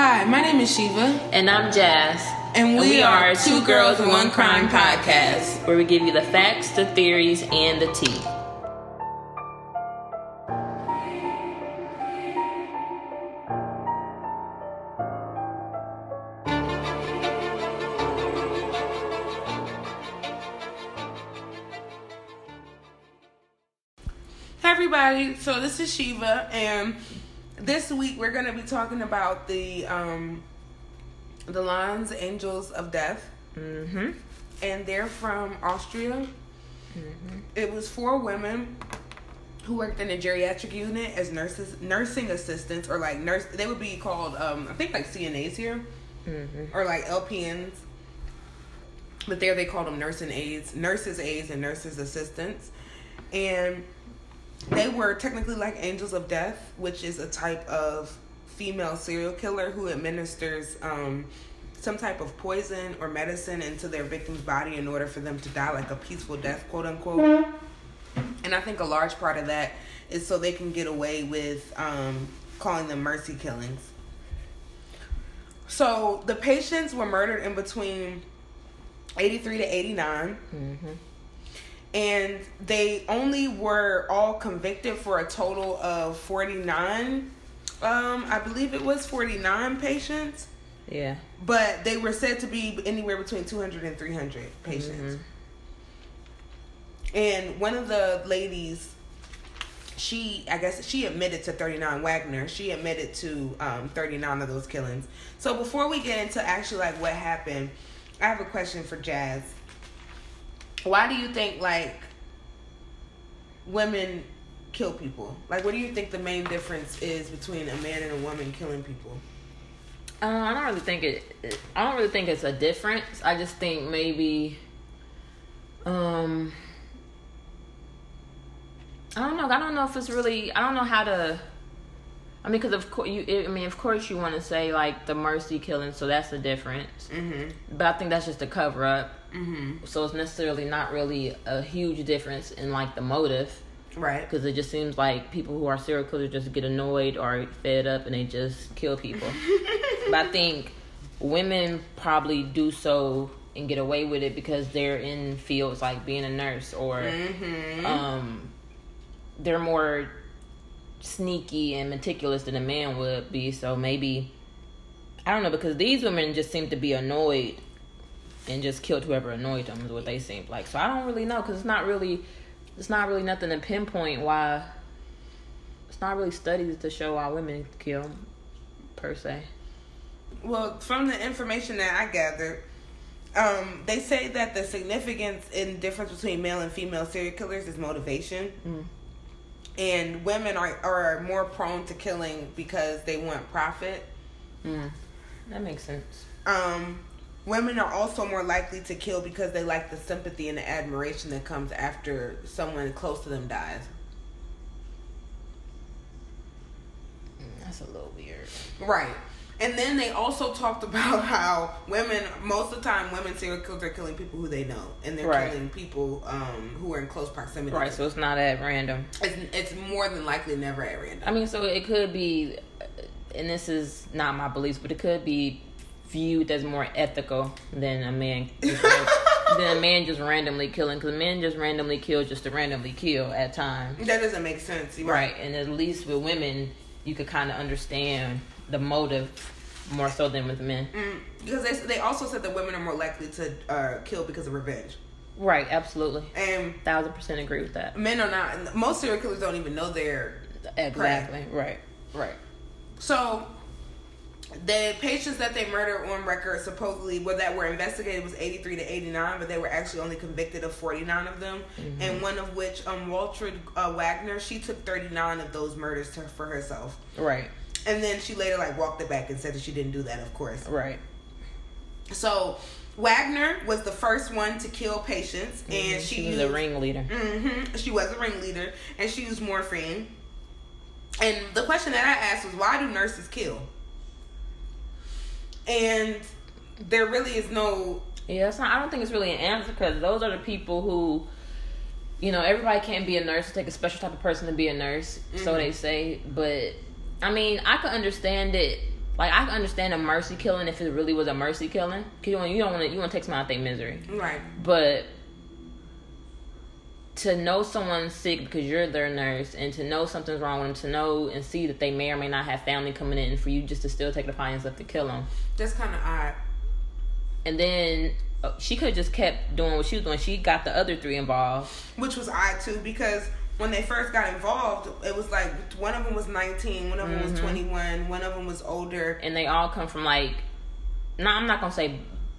Hi, my name is Shiva. And I'm Jazz. And we, are Two Girls, One Crime podcast. where we give you the facts, the theories, and the tea. Hey everybody, so this is Shiva, and this week we're gonna be talking about the um the Lainz Angels of Death, Mm-hmm. and they're from Austria. It was four women who worked in a geriatric unit as nurses, nursing assistants, or like nurse. They would be called, um, I think, like CNAs here, Mm-hmm. or like LPNs. But there they called them nursing aides, nurses aides, and nurses assistants, and they were technically like angels of death, which is a type of female serial killer who administers um, some type of poison or medicine into their victim's body in order for them to die like a peaceful death, quote unquote. And I think a large part of that is so they can get away with um, calling them mercy killings. So the patients were murdered in between 83 to 89 Mm-hmm. And they only were all convicted for a total of 49 um i believe it was 49 patients. Yeah. but they were said to be anywhere between 200 and 300 patients. And one of the ladies she i guess she admitted to 39 wagner she admitted to um 39 of those killings. So before we get into actually like what happened i have a question for jazz why do you think like women kill people like what do you think the main difference is between a man and a woman killing people Uh, I don't really think it. I don't really think it's a difference. I just think maybe. Um. I don't know. I don't know if it's really. I don't know how to. I mean, because of course you. I mean, of course you want to say like the mercy killing, so that's the difference. mm-hmm But I think that's just a cover up. mm-hmm So it's necessarily not really a huge difference in like the motive. right because it just seems like people who are serial killers just get annoyed or fed up and they just kill people. but I think women probably do so and get away with it because they're in fields like being a nurse or mm-hmm um, they're more sneaky and meticulous than a man would be. So maybe I don't know because these women just seem to be annoyed and just killed whoever annoyed them is what they seem like. So I don't really know because it's not really it's not really nothing to pinpoint why it's not really studies to show why women kill per se. Well, from the information that I gathered, um, they say that the significance in difference between male and female serial killers is motivation. Mm. And women are, are more prone to killing because they want profit. Mm. That makes sense. Um, women are also more likely to kill because they like the sympathy and the admiration that comes after someone close to them dies. Mm, That's a little weird. Right. And then they also talked about how women, most of the time, women serial killers are killing people who they know, and they're Right. killing people um, who are in close proximity. Right, so it's not at random. it's, it's more than likely never at random. I mean, so it could be, and this is not my beliefs, but it could be viewed as more ethical than a man. just than a man just randomly killing, because men just randomly kill just to randomly kill at times. That doesn't make sense. You're Right, and at least with women, you could kind of understand the motive more so than with men. Mm, because they, they also said that women are more likely to uh, kill because of revenge. Right, absolutely. And Thousand percent agree with that. men are not, most serial killers don't even know they're. Exactly. Right. Right. So, the patients that they murdered on record supposedly, well, that were investigated was 83 to 89, but they were actually only convicted of 49 of them. And one of which, um, Waltraud uh, Wagner, she took 39 of those murders to, for herself. Right. And then she later, like, walked it back and said that she didn't do that, of course. Right. So, Wagner was the first one to kill patients, and she, She was used, a ringleader. hmm She was a ringleader, and she used morphine. And the question that I asked was, why do nurses kill? And there really is no. Yeah, it's not, I don't think it's really an answer because those are the people who, you know, everybody can't be a nurse. It take a special type of person to be a nurse, so Mhm. they say. But I mean, I can understand it like I can understand a mercy killing if it really was a mercy killing. You don't, you don't want to you want to take someone out their misery, Right. but to know someone's sick because you're their nurse, and to know something's wrong with them, to know and see that they may or may not have family coming in, for you just to still take the upon yourself to kill them, That's kind of odd. and then uh, she could have just kept doing what she was doing. She got the other three involved. Which was odd too because when they first got involved, it was like one of them was 19, one of them Mm-hmm. was 21, one of them was older. and they all come from like no i'm not gonna say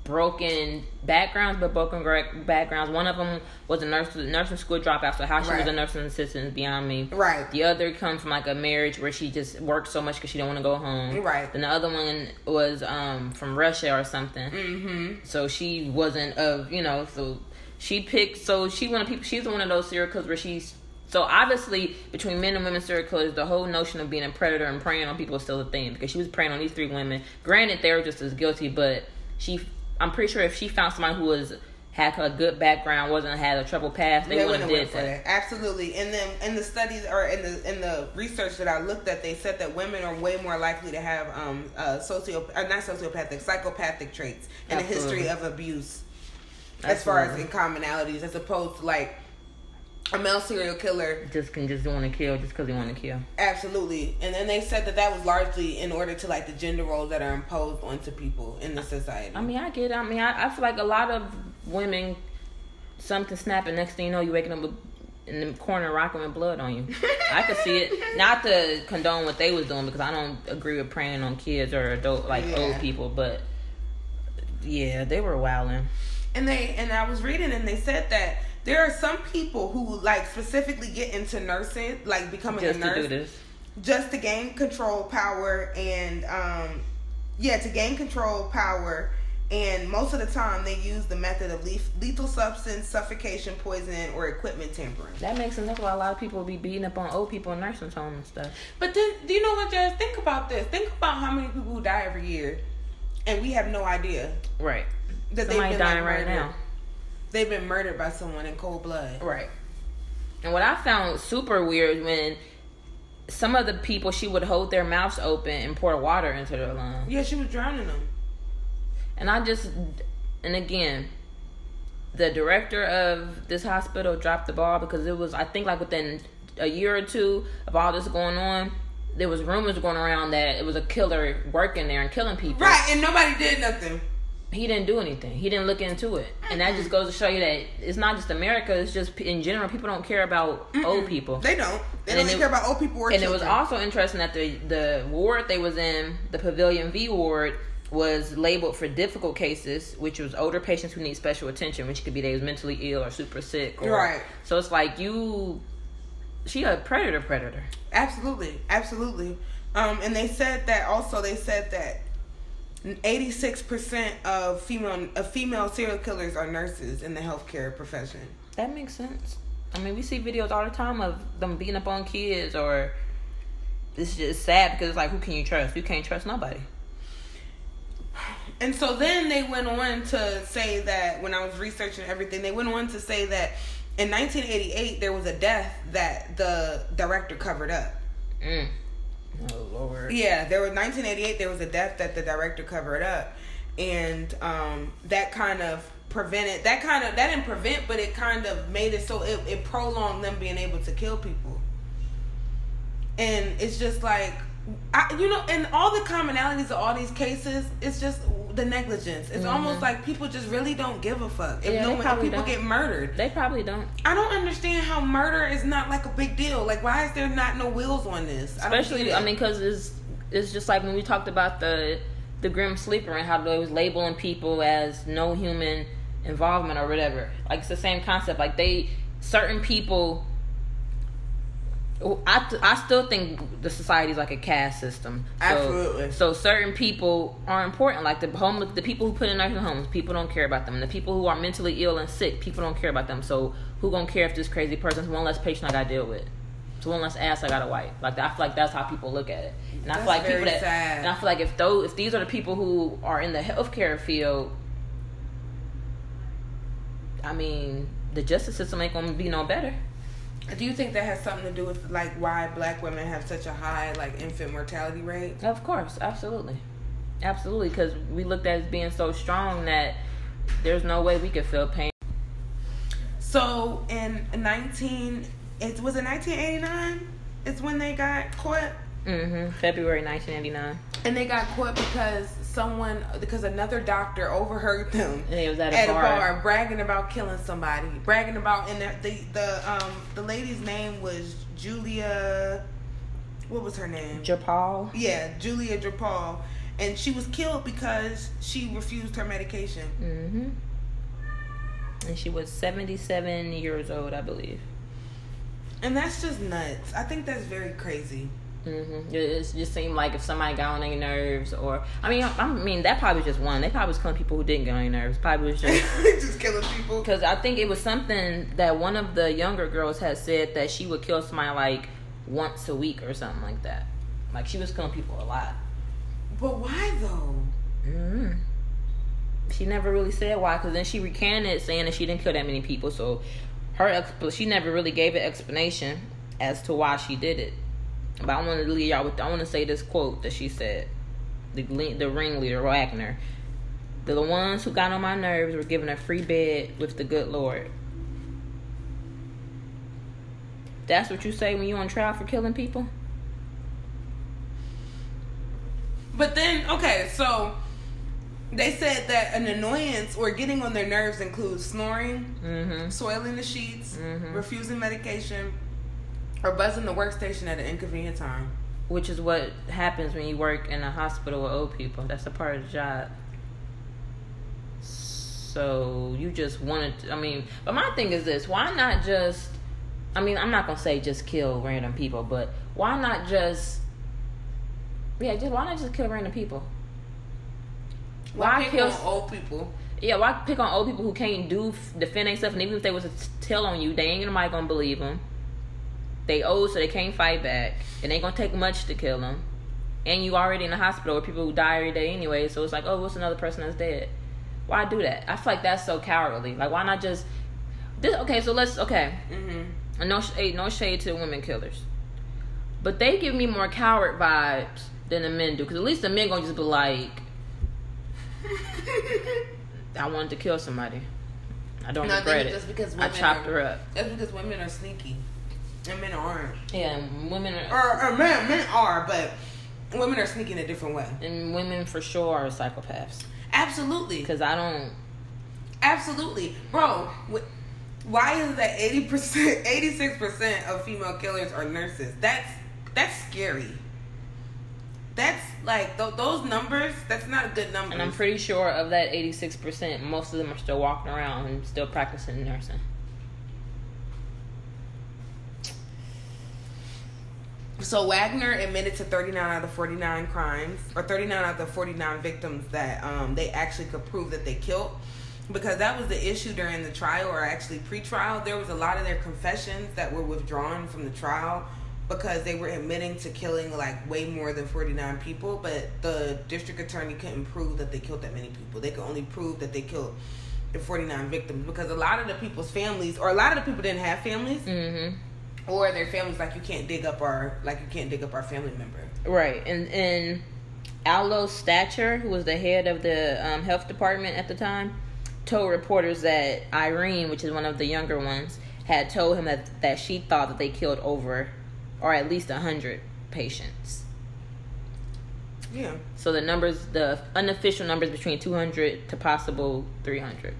broken backgrounds but broken backgrounds one of them was a nurse nursing school dropout so how she was a nursing assistant is beyond me Right. the other comes from like a marriage where she just worked so much because she didn't want to go home Right. then the other one was um from russia or something Mm-hmm. so she wasn't of you know so she picked so she one of people she's one of those serial killers where she's so obviously between men and women serial killers the whole notion of being a predator and preying on people is still a thing because she was preying on these three women granted they were just as guilty but she i'm pretty sure if she found somebody who was had a good background wasn't had a troubled past they, They wouldn't have did for that. Absolutely. And then in the studies or in the in the research that I looked at, they said that women are way more likely to have um uh socio uh, not sociopathic psychopathic traits and a history of abuse as far as in commonalities as opposed to like a male serial killer just can just want to kill just because they want to kill Absolutely. And then they said that that was largely in order to like the gender roles that are imposed onto people in the society. I mean, I get it. I mean, I, I feel like a lot of women, something snapping. Next thing you know, you're waking up with, in the corner rocking with blood on you. I could see it. Not to condone what they was doing because I don't agree with preying on kids or adult like Yeah. old people, but yeah, they were wilding. and they and I was reading and they said that there are some people who like specifically get into nursing, like becoming Just a to nurse, do this. just to gain control, power, and um, yeah, to gain control, power. And most of the time, they use the method of lethal substance, suffocation, poisoning, or equipment tampering. That makes sense. That's why a lot of people be beating up on old people in nursing homes and stuff. But then, do you know what, Jazz? Think about this. Think about how many people who die every year, and we have no idea Right. that Somebody they've been dying like, right murdered. now. They've been murdered by someone in cold blood. Right. And what I found super weird when some of the people she would hold their mouths open and pour water into their lungs. Yeah, she was drowning them. And I just, and again, the director of this hospital dropped the ball because it was, I think, like within a year or two of all this going on, there was rumors going around that it was a killer working there and killing people. Right, and nobody did nothing. He didn't do anything. He didn't look into it, and that just goes to show you that it's not just America. It's just in general, people don't care about old people. They don't. They And don't it- care about old people or and it was also interesting that the the ward they was in, the Pavilion V ward, was labeled for difficult cases, which was older patients who need special attention, which could be they was mentally ill or super sick. Or, Right. So it's like you, she a predator, predator. Absolutely, absolutely. Um, and they said that also. They said that eighty six percent of female of female serial killers are nurses in the healthcare profession. That makes sense. I mean, we see videos all the time of them beating up on kids, or it's just sad because it's like, who can you trust? You can't trust nobody. And so then they went on to say that when I was researching everything, they went on to say that in 1988 there was a death that the director covered up. Mm. Oh Lord. Yeah, there was 1988. There was a death that the director covered up, and um, that kind of prevented. That kind of that didn't prevent, but it kind of made it so it, it prolonged them being able to kill people. And it's just like, I, you know, and all the commonalities of all these cases, it's just the negligence. It's almost like people just really don't give a fuck. If Mm-hmm. Yeah, no they one, if probably people don't. get murdered, They probably don't. I don't understand how murder is not like a big deal. Like, why is there not no wheels on this? I Especially, get I mean, because it's it's just like when we talked about the the grim sleeper and how they was labeling people as no human involvement or whatever. Like it's the same concept. Like they certain people. I, I still think the society is like a caste system. So, Absolutely. So certain people are important. Like the homeless, the people who put in nursing homes, people don't care about them. The people who are mentally ill and sick, people don't care about them. So who gonna care if this crazy person's one less patient I gotta deal with? It's one less ass I gotta wipe. Like I feel like that's how people look at it. And I feel That's like people that sad. and I feel like if those if these are the people who are in the healthcare field, I mean, the justice system ain't gonna be no better. Do you think that has something to do with like why black women have such a high like infant mortality rate? Of course, absolutely, absolutely, because we looked at as being so strong that there's no way we could feel pain. So in nineteen, it was in nineteen eighty nine. It's when they got caught. Mm-hmm. February 1989. And they got caught because someone, because another doctor overheard them And it was at a at bar. a bar bragging about killing somebody, bragging about, and the the the, um the lady's name was Julia. What was her name? Japal. Yeah, Julia Drapal, and she was killed because she refused her medication. Mm-hmm. And she was 77 years old, I believe. And that's just nuts. I think that's very crazy. Mm-hmm. It, just seemed like if somebody got on their nerves, or I mean, I, I mean that probably was just one. They probably was killing people who didn't get on their nerves. Probably was just just killing people. because I think it was something that one of the younger girls had said that she would kill somebody like once a week or something like that. Like she was killing people a lot. But why though? Mm-hmm. She never really said why, because then she recanted saying that she didn't kill that many people. So her she never really gave an explanation as to why she did it. But I want to leave y'all with I want to say this quote that she said. The the ringleader Wagner. The ones who got on my nerves were given a free bed with the good Lord. That's what you say when you on trial for killing people. But then, okay, so they said that an annoyance or getting on their nerves includes snoring, Mm-hmm. soiling the sheets, Mhm. refusing medication, or buzzing the workstation at an inconvenient time. Which is what happens when you work in a hospital with old people. That's a part of the job. So you just wanted to, I mean, but my thing is this why not just, I mean, I'm not going to say just kill random people, but why not just, yeah, just why not just kill random people? Why pick kill- on old people? Yeah, why pick on old people who can't do defend themselves, and even if they was to tell on you, they ain't nobody gonna believe them. They old, so they can't fight back. It ain't gonna take much to kill them. And you already in the hospital with people who die every day anyway, so it's like, oh, what's another person that's dead? Why do that? I feel like that's so cowardly. Like, why not just this? Okay, so let's okay. Mm-hmm. No shade, no shade to women killers, but they give me more coward vibes than the men do. Because at least the men gonna just be like, I wanted to kill somebody. I don't No, I regret think it. just because I chopped are- her up. That's because women are sneaky, and men aren't. Yeah, women are, Or, or men, men are, but women are sneaky in a different way. and women for sure are psychopaths. Absolutely, Because I don't. absolutely, bro. Why is that eighty percent, eighty six percent of female killers are nurses? That's that's scary. That's like th- those numbers. That's not a good numbers. And I'm pretty sure of that 86%, most of them are still walking around and still practicing nursing. So Wagner admitted to 39 out of 49 crimes, or 39 out of 49 victims that um, they actually could prove that they killed. Because that was the issue during the trial, or actually pre-trial. There was a lot of their confessions that were withdrawn from the trial because they were admitting to killing like way more than 49 people. But the district attorney couldn't prove that they killed that many people. They could only prove that they killed the 49 victims because a lot of the people's families, or a lot of the people didn't have families Mm-hmm. Or their families like you can't dig up our like you can't dig up our family member. Right, and and Alois Stacher, who was the head of the um, health department at the time, told reporters that Irene, which is one of the younger ones, had told him that that she thought that they killed over, or at least a hundred patients. Yeah. So the numbers, the unofficial numbers, between two hundred to possible three hundred.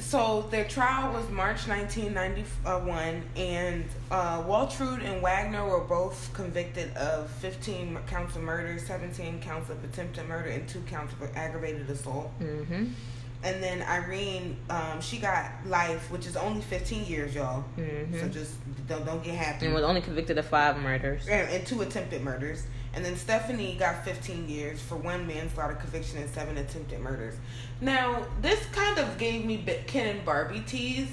So their trial was March 1991, and uh, Waltraud and Wagner were both convicted of 15 counts of murder, 17 counts of attempted murder, and two counts of aggravated assault. Mm-hmm. And then Irene, um, she got life, which is only 15 years, y'all. Mhm. So just don't don't get happy. And was only convicted of five murders. and, and two attempted murders. And then Stephanie got 15 years for one manslaughter conviction and seven attempted murders. Now, this kind of gave me Ken and Barbie tease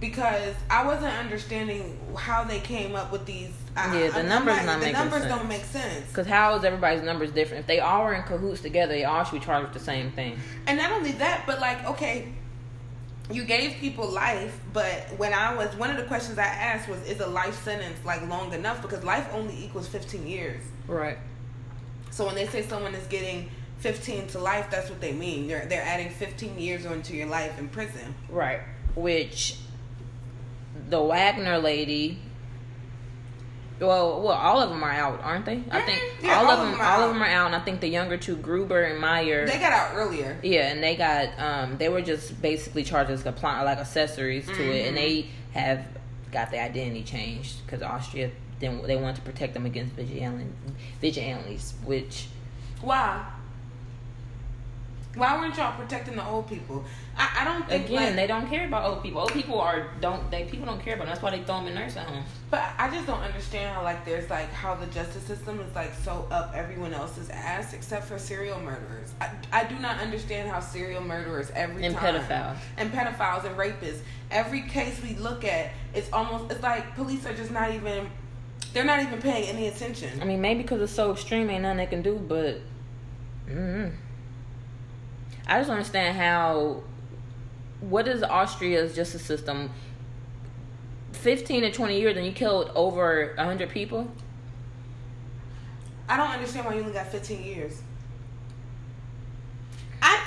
because I wasn't understanding how they came up with these. I- Yeah, the I'm numbers not- not The numbers sense. don't make sense. Because how is everybody's numbers different? If they all were in cahoots together, they all should be charged with the same thing. And not only that, but like, okay, you gave people life, but when I was one of the questions I asked was, is a life sentence like long enough? Because life only equals fifteen years. Right. So when they say someone is getting fifteen to life, that's what they mean. They're they're adding fifteen years onto your life in prison. Right. Which the Wagner lady. Well, well, all of them are out, aren't they? I think. Yeah, all, all of them, them are all out. of them are out, and I think the younger two, Gruber and Mayer, They got out earlier. yeah, and they got, um, they were just basically charged as compli- like accessories to it, and they have got their identity changed because Austria then they wanted to protect them against vigilant vigilantes, which Why? Why weren't y'all protecting the old people? I, I don't think again like, they don't care about old people. Old people are don't they people don't care about. Them. That's why they throw them in nursing homes. But I just don't understand how like there's like how the justice system is like so up everyone else's ass except for serial murderers. I, I do not understand how serial murderers every And time pedophiles. and pedophiles and rapists every case we look at it's almost it's like police are just not even they're not even paying any attention. I mean, maybe because it's so extreme, ain't nothing they can do. But mm I just don't understand how. What is Austria's justice system? Fifteen to twenty years, and you killed over hundred people. I don't understand why you only got 15 years. I,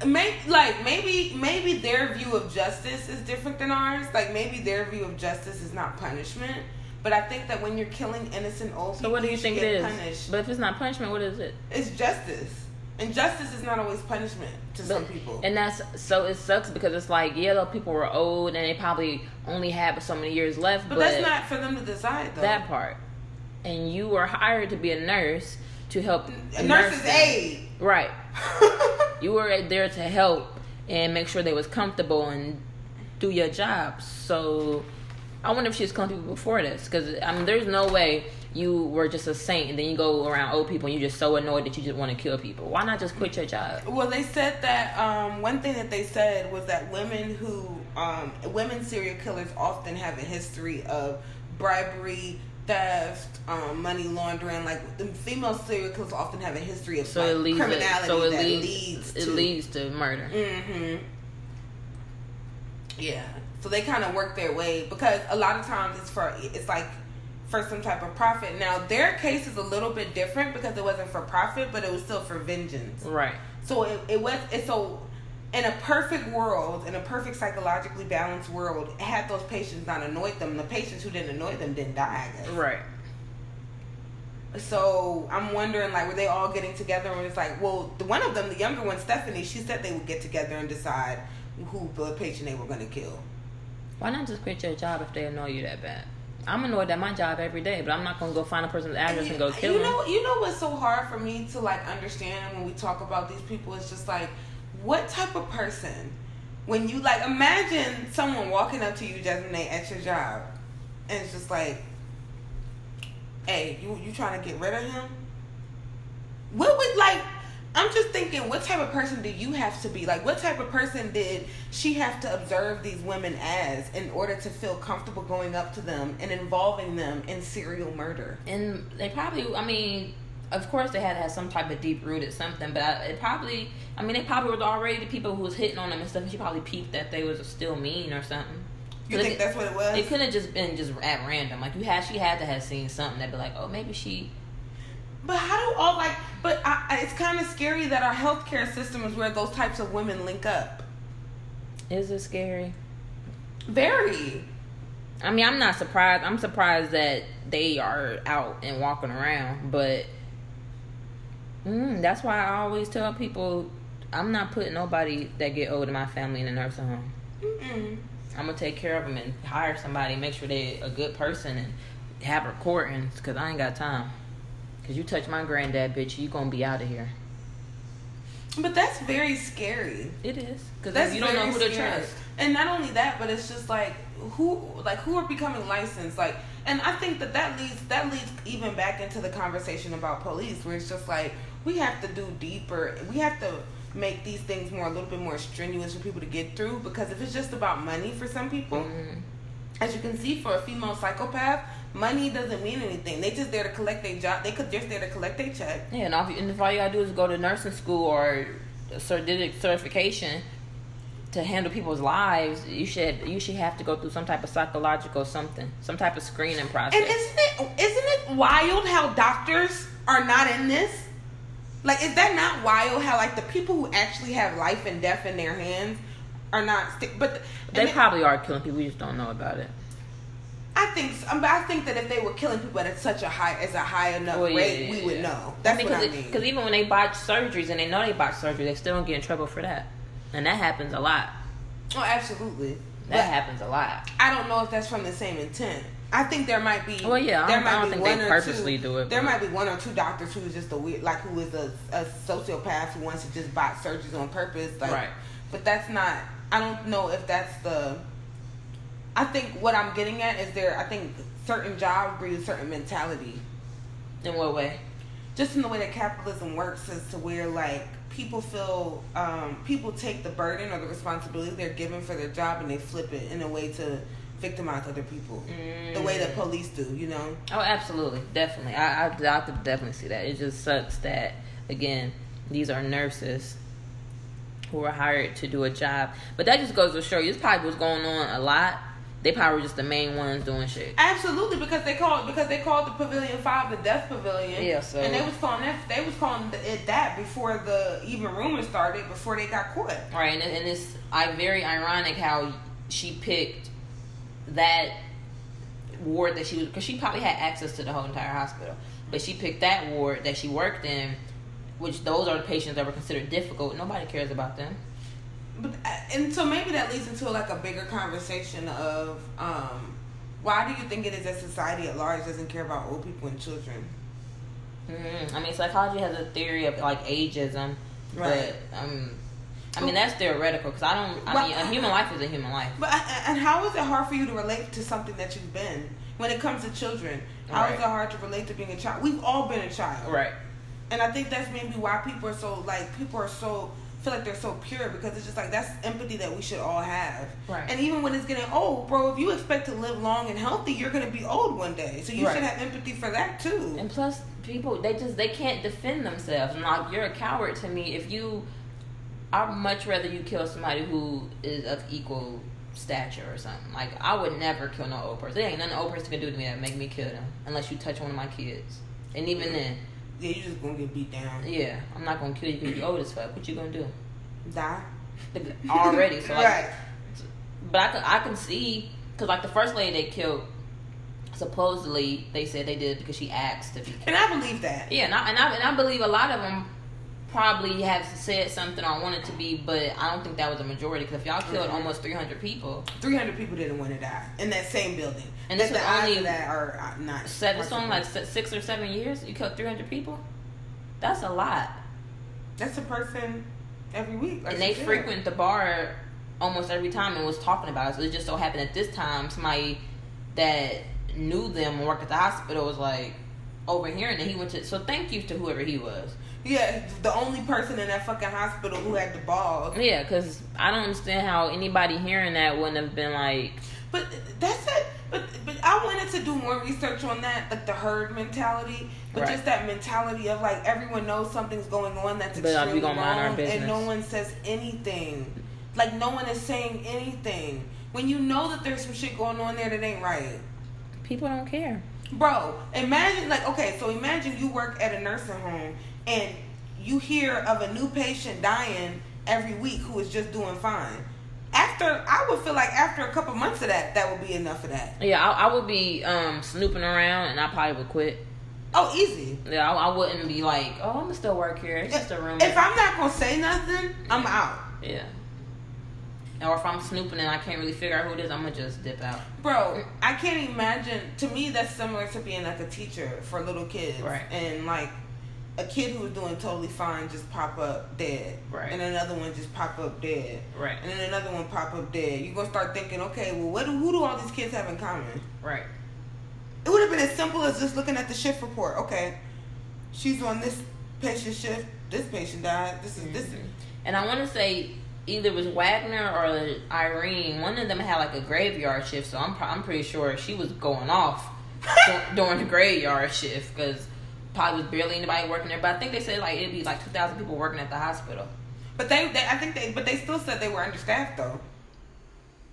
I may, like maybe maybe their view of justice is different than ours. Like maybe their view of justice is not punishment. But I think that when you're killing innocent old people, So what do you should think it is? Punished. But if it's not punishment, what is it? it's justice, and justice is not always punishment to some people. And that's so it sucks because it's like yeah, those people were old and they probably only have so many years left. but, But, that's not for them to decide, though. that part. And you were hired to be a nurse to help a nurse's them. aid. right? You were there to help and make sure they was comfortable and do your job. So I wonder if she was comfortable before this because I mean, there's no way you were just a saint and then you go around old people and you're just so annoyed that you just want to kill people. Why not just quit your job? Well, they said that um, one thing that they said was that women who um, women serial killers often have a history of bribery, theft, um, money laundering. Like the female serial killers often have a history of So like, it leads. criminality so it that leads. leads it to leads to murder. hmm Yeah. So they kind of work their way because a lot of times it's for it's like for some type of profit. Now their case is a little bit different because it wasn't for profit, but it was still for vengeance. Right. So it, it was it so in a perfect world, in a perfect psychologically balanced world, had those patients not annoyed them, the patients who didn't annoy them didn't die. I guess. Right. So I'm wondering, like, were they all getting together and it's like, well, the one of them, the younger one, Stephanie, she said they would get together and decide who the patient they were going to kill. Why not just quit your job if they annoy you that bad? I'm annoyed at my job every day, but I'm not gonna go find a person's address and go kill you them. know, you know what's so hard for me to like understand when we talk about these people? It's just like, what type of person? When you like, imagine someone walking up to you, Jasmine, at your job, and it's just like, "Hey, you you trying to get rid of him?" What would like? I'm just thinking, what type of person do you have to be? Like, what type of person did she have to observe these women as in order to feel comfortable going up to them and involving them in serial murder? and they probably i mean of course they had to have some type of deep rooted something but I, it probably i mean they probably were already the people who was hitting on them and stuff and she probably peeped that they was still mean or something You think it, that's what it was? it couldn't have just been just at random like you had she had to have seen something that'd be like oh maybe she But how do all like? But I, it's kind of scary that our healthcare system is where those types of women link up. is it scary Very. i mean i'm not surprised i'm surprised that they are out and walking around but mm, that's why i always tell people i'm not putting nobody that get old in my family in a nursing home Mm-mm. I'm gonna take care of them and hire somebody, make sure they're a good person, and have recordings. Cause I ain't got time. Cause you touch my granddad, bitch, you gonna be out of here. But that's very scary. It is. Cause That's you don't know very who to scary. trust. And not only that, but it's just like who, like who are becoming licensed, like. And I think that that leads that leads even back into the conversation about police, where it's just like we have to do deeper. We have to make these things more a little bit more strenuous for people to get through. Because if it's just about money for some people, Mhm. as you can see, for a female psychopath, money doesn't mean anything. They just there to collect their job. They could just there to collect their check. Yeah, and, all, and if all you gotta do is go to nursing school or certificate certification, to handle people's lives, you should you should have to go through some type of psychological something, some type of screening process. And isn't it isn't it wild how doctors are not in this? Like, is that not wild? How like the people who actually have life and death in their hands are not? St- but they and it- probably are killing people. We just don't know about it. I think so, um, I think that if they were killing people at such a high as a high enough Well, yeah, rate, yeah, we would know. That's what I mean. Because even when they botch surgeries and they know they botch surgery, they still don't get in trouble for that, and that happens a lot. oh, absolutely. That But happens a lot. I don't know if that's from the same intent. I think there might be. Well, yeah, I there don't- I don't think they or purposely two, do it, There might be one or two doctors who is just a weird, like who is a, a sociopath who wants to just botch surgeries on purpose. Like, Right. But that's not. I don't know if that's the. I think what I'm getting at is there. I think certain jobs breed a certain mentality. In what way? just in the way that capitalism works is to where like people feel um, people take the burden or the responsibility they're given for their job and they flip it in a way to victimize other people the way that police do you know Oh, absolutely, definitely. I, I, I could definitely see that. It just sucks that again, these are nurses who are hired to do a job. But that just goes to show you, this probably was going on a lot. They probably just the main ones doing shit. absolutely because they called because they called the pavilion five the death pavilion Yeah, so- and they was calling that they was calling it that before the even rumors started before they got caught Right, and, and it's I very ironic how she picked that ward that she was because she probably had access to the whole entire hospital, but she picked that ward that she worked in, which those are the patients that were considered difficult. Nobody cares about them. But uh, and so maybe that leads into like a bigger conversation of um, why do you think it is that society at large doesn't care about old people and children? Mm, I mean, psychology has a theory of like ageism, Right. but um, I mean that's theoretical because I don't. I Well, mean, a human life is a human life. But uh, and how is it hard for you to relate to something that you've been when it comes to children? How is Right. it hard to relate to being a child? We've all been a child, Right. and I think that's maybe why people are so like people are so feel like they're so pure because it's just like that's empathy that we should all have. Right. And even when it's getting old, bro, if you expect to live long and healthy, you're gonna be old one day. So you Right. should have empathy for that too. And plus, people they just they can't defend themselves. And like you're a coward to me if you. I'd much rather you kill somebody who is of equal stature or something. Like I would never kill no old person. There ain't nothing old person can do to me that make me kill them unless you touch one of my kids. And even then, Yeah, you just gonna get beat down. yeah, I'm not gonna kill you because you're old as fuck. What you gonna do? Die. Already, so like, right. But I can I can see because like the first lady they killed, supposedly they said they did it because she asked to be killed. And I believe that. Yeah, and I, and I and I believe a lot of them probably have said something or wanted to be, but I don't think that was a majority. Because if y'all killed Mhm. almost three hundred people, 300 people didn't want to die in that same building. And that this the only that are uh, not. seven, it's only like six or seven years, you killed three hundred people. That's a lot, That's a person every week. like and they frequent the bar almost every time and was talking about it. So it just so happened at this time somebody that knew them and worked at the hospital was like overhearing that he went to. So thank you to whoever he was. Yeah, the only person in that fucking hospital who had the ball. Yeah, because I don't understand how anybody hearing that wouldn't have been like, But that's it. But but I wanted to do more research on that, like the herd mentality, but Right. just that mentality of like everyone knows something's going on that's But, uh, extremely gonna mind our wrong, and no one says anything. Like no one is saying anything when you know that there's some shit going on there that ain't right. people don't care. Bro, imagine like okay, so imagine you work at a nursing home and you hear of a new patient dying every week who is just doing fine. After I would feel like after a couple months of that, that would be enough of that. Yeah, I, I would be um, snooping around and I probably would quit. Oh, easy. Yeah, I, I wouldn't be like, oh, I'm gonna still work here. It's just a room. If I'm not gonna say nothing, I'm out. yeah. Or if I'm snooping and I can't really figure out who it is, I'm gonna just dip out. Bro, I can't imagine. To me, that's similar to being like a teacher for little kids, Right. And like a kid who was doing totally fine just pop up dead, Right. And another one just pop up dead, Right. And then another one pop up dead. You're gonna start thinking, okay, well, what do, who do all these kids have in common? Right. It would have been as simple as just looking at the shift report. Okay, she's on this patient shift. This patient died. This is this. Mhm. And I want to say either it was Wagner or Irene. One of them had like a graveyard shift, so I'm pro- I'm pretty sure she was going off dur- during the graveyard shift because probably was barely anybody working there. But I think they said like it'd be like two thousand people working at the hospital. But they, they, I think they, but they still said they were understaffed though.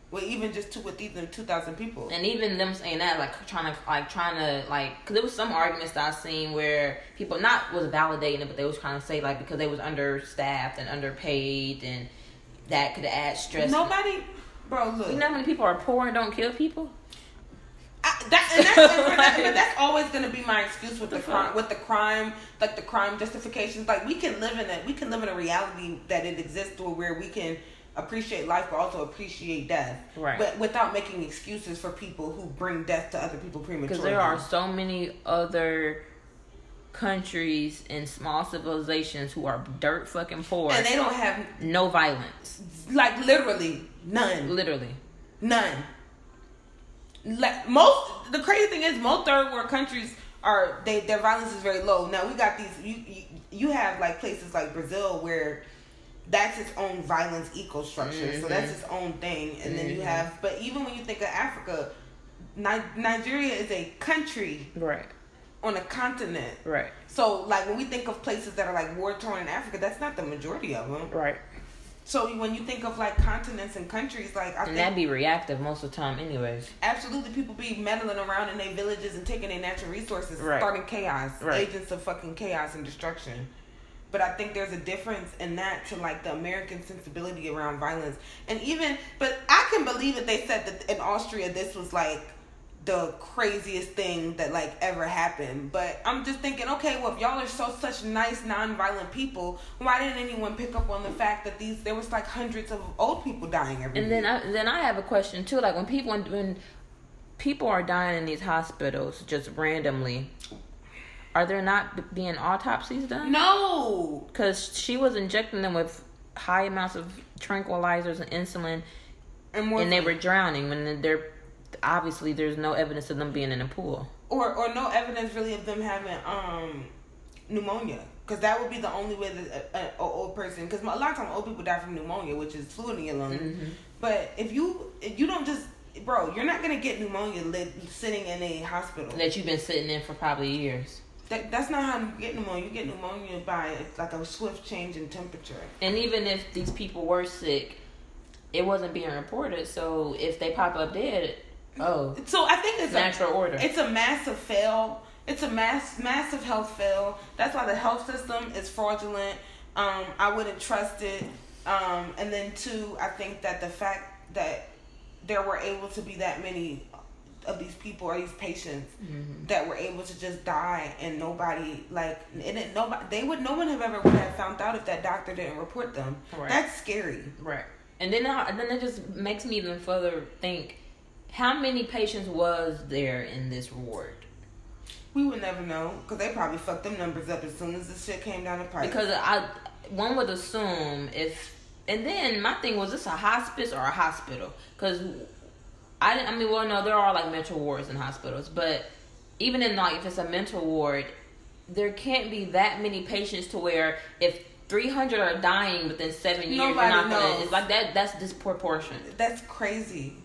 Well, even just two with even two thousand people. And even them saying that, like trying to, like trying to, like, because there was some arguments that I seen where people not was validating it, but they was trying to say like because they was understaffed and underpaid, and that could add stress. Nobody, bro. Look, You know how many people are poor and don't kill people? I, that, and that's, and but that's always gonna be my excuse with the crime, with the crime, like the crime justifications. Like we can live in it, we can live in a reality that it exists, or where we can appreciate life, but also appreciate death. Right. But without making excuses for people who bring death to other people prematurely. Because there are so many other countries and small civilizations who are dirt fucking poor, and they don't have no violence, like literally none, literally. none. Like most, the crazy thing is most third world countries are they their violence is very low. Now we got these. You you, you have like places like Brazil where that's its own violence eco structure. So that's mm-hmm. its own thing. And then you mm-hmm. have, but even when you think of Africa, Ni- Nigeria is a country Right, on a continent. right, So like when we think of places that are like war torn in Africa, that's not the majority of them. right. So when you think of like continents and countries, like I And think that'd be reactive most of the time, anyways. absolutely people be meddling around in their villages and taking their natural resources, Right. starting chaos, Right. agents of fucking chaos and destruction. But I think there's a difference in that to like the American sensibility around violence, and even but I can believe that they said that in Austria this was like the craziest thing that like ever happened. But I'm just thinking, okay, well if y'all are so such nice non-violent people, why didn't anyone pick up on the fact that these there was like hundreds of old people dying every And year? then I then I have a question too. Like when people when, when people are dying in these hospitals just randomly, are there not being autopsies done? no, because she was injecting them with high amounts of tranquilizers and insulin, and and they were drowning. When they're obviously there's no evidence of them being in a pool. or or no evidence really of them having um pneumonia because that would be the only way that a, a, a old person because a lot of times old people die from pneumonia which is fluid in your lungs Mm-hmm. but if you if you don't just bro you're not gonna get pneumonia li- sitting in a hospital That you've been sitting in for probably years. that, that's not how you get pneumonia you get pneumonia by like a swift change in temperature And even if these people were sick, it wasn't being reported. So if they pop up dead, oh, so i think it's a natural a, order. It's a massive fail. It's a mass massive health fail. That's why the health system is fraudulent. Um, I wouldn't trust it. Um, and then two, I think that the fact that there were able to be that many of these people or these patients Mm-hmm. that were able to just die and nobody like and it, nobody they would no one have ever would have found out if that doctor didn't report them. Right. That's scary. Right. And then I, and then it just makes me even further think how many patients was there in this ward? We would never know because they probably fucked them numbers up as soon as this shit came down the pipe. Because I one would assume if and then my thing was this a hospice or a hospital? Because I. I mean, well, no, there are like mental wards in hospitals, but even in like if it's a mental ward, there can't be that many patients to where if. 300 are dying within seven years. Nobody you're not gonna, knows. it's like that. That's disproportionate. that's crazy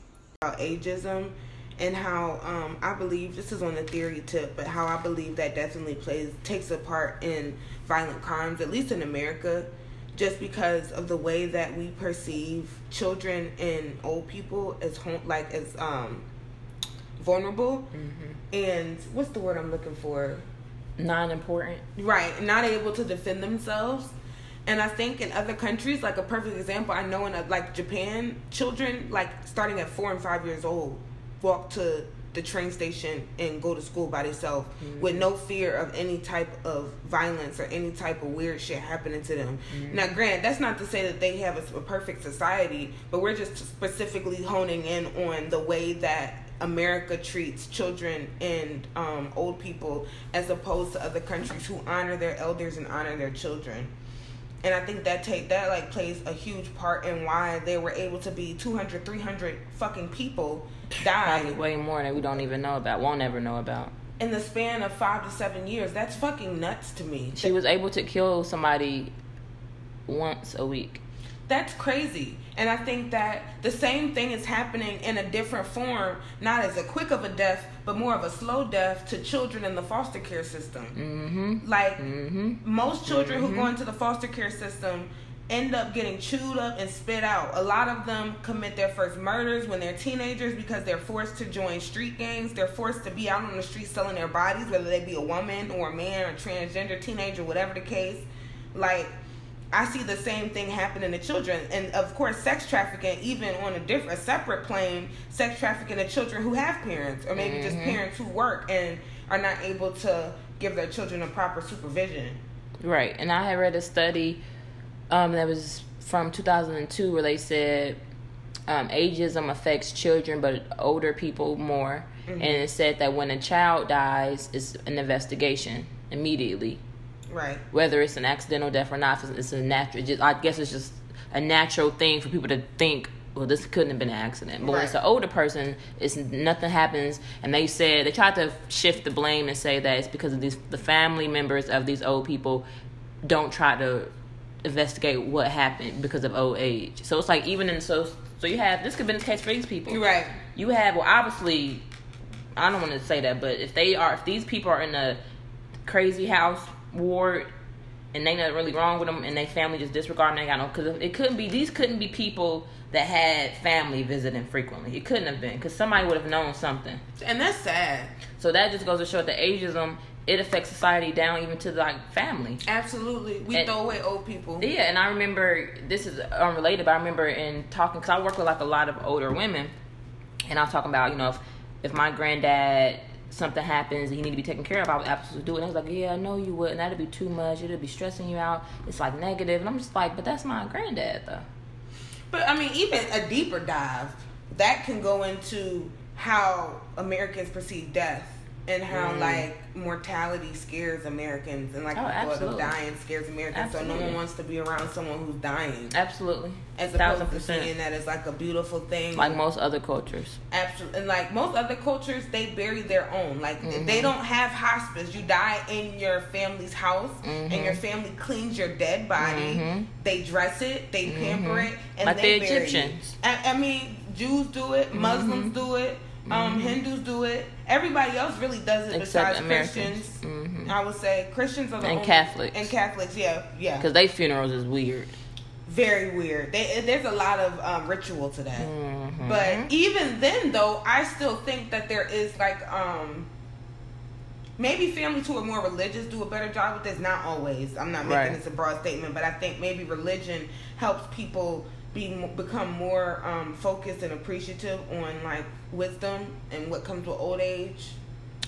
about ageism and how um, I believe this is on the theory tip, but how I believe that definitely plays takes a part in violent crimes, at least in America, just because of the way that we perceive children and old people as home, like as um, vulnerable. And what's the word I'm looking for? Non-important. Right, not able to defend themselves. And I think in other countries, like a perfect example, I know in a, like Japan, children like starting at four and five years old walk to the train station and go to school by themselves mm-hmm. with no fear of any type of violence or any type of weird shit happening to them. Mm-hmm. Now, grant that's not to say that they have a, a perfect society, but we're just specifically honing in on the way that America treats children and um, old people as opposed to other countries who honor their elders and honor their children. And I think that take that like plays a huge part in why they were able to be 200, 300 fucking people Probably die way more that we don't even know about. Won't ever know about. in the span of five to seven years. That's fucking nuts to me. She was able to kill somebody once a week. That's crazy. And I think that the same thing is happening in a different form, not as a quick of a death, but more of a slow death to children in the foster care system. Mm-hmm. Like Mm-hmm. most children who go into the foster care system end up getting chewed up and spit out. A lot of them commit their first murders when they're teenagers because they're forced to join street gangs. They're forced to be out on the street selling their bodies, whether they be a woman or a man or transgender teenager, whatever the case. Like, I see the same thing happening to children, and of course, sex trafficking, even on a different, a separate plane, sex trafficking to children who have parents, or maybe mm-hmm. just parents who work and are not able to give their children a proper supervision. Right, and I had read a study um, that was from 2002 where they said um, ageism affects children but older people more. Mm-hmm. And it said that when a child dies, it's an investigation immediately. Right. Whether it's an accidental death or not, it's a natural. Just, I guess it's just a natural thing for people to think. Well, this couldn't have been an accident. But right. when it's an older person, it's nothing happens, and they said they tried to shift the blame and say that it's because of these the family members of these old people don't try to investigate what happened because of old age. So it's like even in so so you have this could be the case for these people. Right. You have well obviously I don't want to say that, but if they are if these people are in a crazy house ward and they nothing really wrong with them and they family just disregarding they got no because it couldn't be these couldn't be people that had family visiting frequently. It couldn't have been because somebody would have known something. And that's sad. So that just goes to show that ageism it affects society down even to like family. Absolutely, we and, throw away old people. Yeah, and I remember this is unrelated, but I remember in talking because I work with like a lot of older women, and I was talking about you know if if my granddad something happens and he need to be taken care of, I would absolutely do it. And I was like, yeah, I know you would, and that'd be too much. It'd be stressing you out. It's like negative, and I'm just like, but that's my granddad though. But I mean, even a deeper dive that can go into how Americans perceive death and how mm. like mortality scares Americans and like oh, the thought of dying scares Americans. Absolutely. So no one wants to be around someone who's dying. Absolutely. As opposed to seeing that as like a beautiful thing. Like most other cultures. Absolutely. And like most other cultures, they bury their own. Like mm-hmm. they don't have hospice. You die in your family's house mm-hmm. and your family cleans your dead body. Mm-hmm. They dress it, they pamper mm-hmm. it, and like they the Egyptians. I, I, mean, Jews do it, Muslims mm-hmm. do it. Um, mm-hmm. Hindus do it. Everybody else really does it Except besides Americans. Christians. Mm-hmm. I would say Christians are the and only, Catholics and Catholics. Yeah, yeah. Because they funerals is weird. Very weird. They, there's a lot of um, ritual to that. Mm-hmm. But even then, though, I still think that there is like um, maybe families who are more religious do a better job with this. Not always. I'm not making right. this a broad statement, but I think maybe religion helps people be become more um, focused and appreciative on like wisdom and what comes with old age.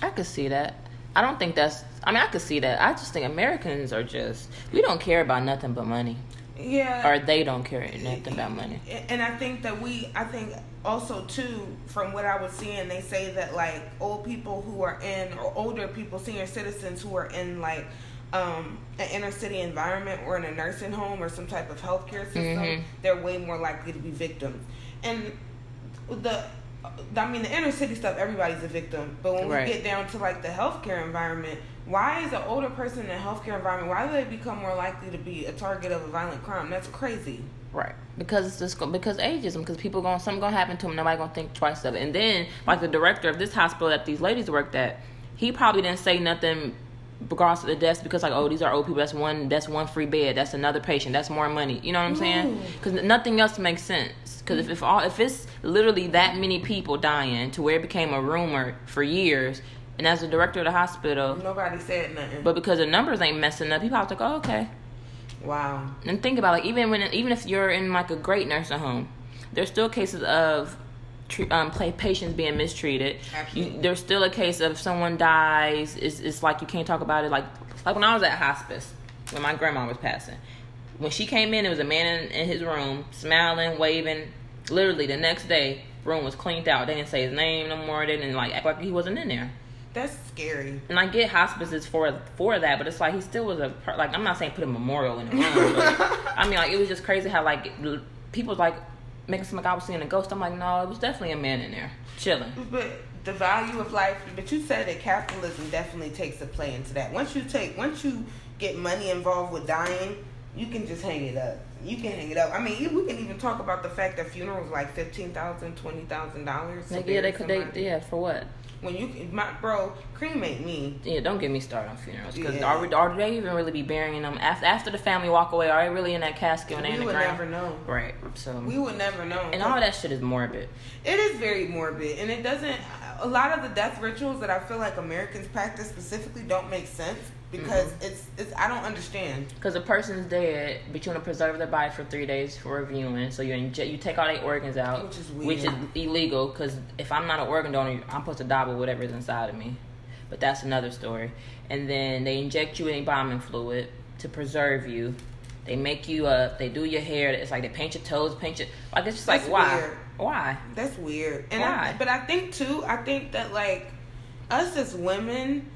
I could see that. I don't think that's. I mean, I could see that. I just think Americans are just we don't care about nothing but money. Yeah. Or they don't care nothing about money. And I think that we. I think also too, from what I was seeing, they say that like old people who are in or older people, senior citizens who are in like um, an inner city environment or in a nursing home or some type of healthcare system, mm-hmm. they're way more likely to be victims. And the I mean, the inner city stuff, everybody's a victim. But when right. we get down to like the healthcare environment, why is an older person in a healthcare environment? Why do they become more likely to be a target of a violent crime? That's crazy. Right, because it's just because ageism. Because people going something gonna happen to them. Nobody gonna think twice of it. And then, like the director of this hospital that these ladies worked at, he probably didn't say nothing regardless of the deaths because like oh these are old people. That's one that's one free bed. That's another patient. That's more money. You know what i'm saying? Mm. Because nothing else makes sense. Because if, if all if it's literally that many people dying to where it became a rumor for years and as the director of the hospital nobody said nothing. but because the numbers ain't messing up people have to go oh, okay. Wow. And think about like even when even if you're in like a great nursing home there's still cases of um, play patients being mistreated. You, there's still a case of someone dies. It's, it's like you can't talk about it. Like like when I was at hospice when my grandma was passing. When she came in, it was a man in, in his room, smiling, waving. Literally, the next day, room was cleaned out. They didn't say his name no more. They didn't like act like he wasn't in there. That's scary. And I get hospices for for that, but it's like he still was a like I'm not saying put a memorial in the room, but I mean like it was just crazy how like people like making some like I was seeing a ghost. I'm like, no, it was definitely a man in there chilling. But the value of life. But you said that capitalism definitely takes a play into that. Once you take, once you get money involved with dying, you can just hang it up. You can hang it up. I mean, we can even talk about the fact that funerals like fifteen thousand, twenty thousand dollars. yeah, they could. They, yeah, for what? When you my bro cremate me. Yeah, don't get me started on funerals because Yeah. are, are they even really be burying them after after the family walk away? Are they really in that casket when they We in the would never know. Right. So We would never know. and all that shit is morbid. It is very morbid, and it doesn't. A lot of the death rituals that I feel like Americans practice specifically don't make sense because Mm-hmm. it's it's I don't understand. Because a person's dead, but you want to preserve their body for three days for reviewing. So you inject, you take all their organs out, Which is weird. which is illegal. Because if I'm not an organ donor, I'm supposed to die with whatever's inside of me. But that's another story. And then they inject you with embalming fluid to preserve you. They make you up. They do your hair. It's like they paint your toes, paint your. Like it's just That's like why, weird. why? That's weird. And Why? I, but I think too, I think that like us as women,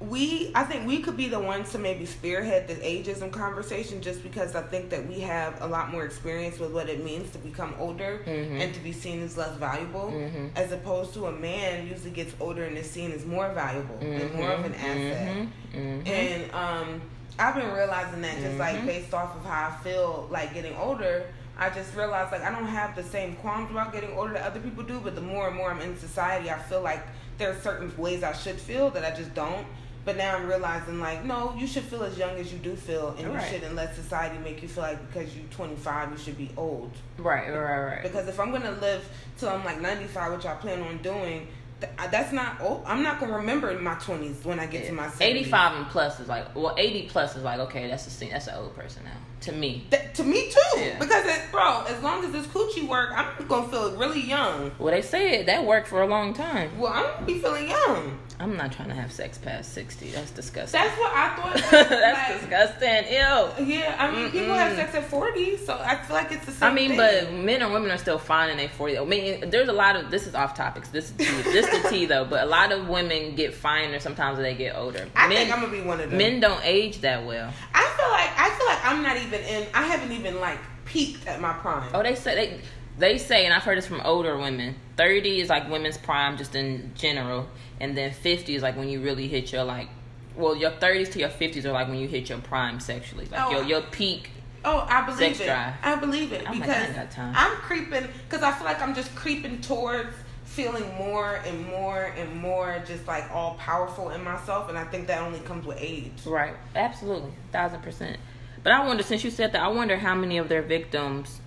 we I think we could be the ones to maybe spearhead the ageism conversation just because I think that we have a lot more experience with what it means to become older Mhm. and to be seen as less valuable Mhm. as opposed to a man usually gets older and is seen as more valuable and more of an asset. Mhm. Mhm. And um, I've been realizing that just like Mhm. based off of how I feel like getting older, I just realized like I don't have the same qualms about getting older that other people do. But the more and more I'm in society, I feel like there are certain ways I should feel that I just don't. But now I'm realizing like no, you should feel as young as you do feel, and Right. you shouldn't let society make you feel like because you're 25 you should be old. Right, right, right. Because if I'm gonna live till I'm like 95, which I plan on doing, th- that's not old. I'm not gonna remember my 20s when I get to my 70s. 85 and plus is like well 80 plus is like okay that's a that's an old person now to me That, to me too, Yeah. because it, bro, as long as this coochie work, I'm gonna feel really young. well they say it that worked for a long time Well, I'm gonna be feeling young. I'm not trying to have sex past 60 that's disgusting That's what I thought. that's like, disgusting ew Yeah, I mean, people have sex at 40, so I feel like it's the same. I mean, thing. but men and women are still fine in their 40. I mean, there's a lot of this is off topics. This is tea, this the tea though. But a lot of women get finer sometimes as they get older. I men, think I'm gonna be one of them. men don't age that well. I feel like I feel like I'm not even in. I haven't even like peaked at my prime. Oh, they say they they say, and I've heard this from older women. Thirty is like women's prime, just in general, and then fifty is like when you really hit your like. Well, your thirties to your fifties are like when you hit your prime sexually, like Oh, your your peak. Oh, I believe Sex it. drive. I believe it oh I'm like, because I got time. I'm creeping because I feel like I'm just creeping towards feeling more and more and more just like all powerful in myself, and I think that only comes with age. Right, absolutely, thousand percent. But I wonder, since you said that, I wonder how many of their victims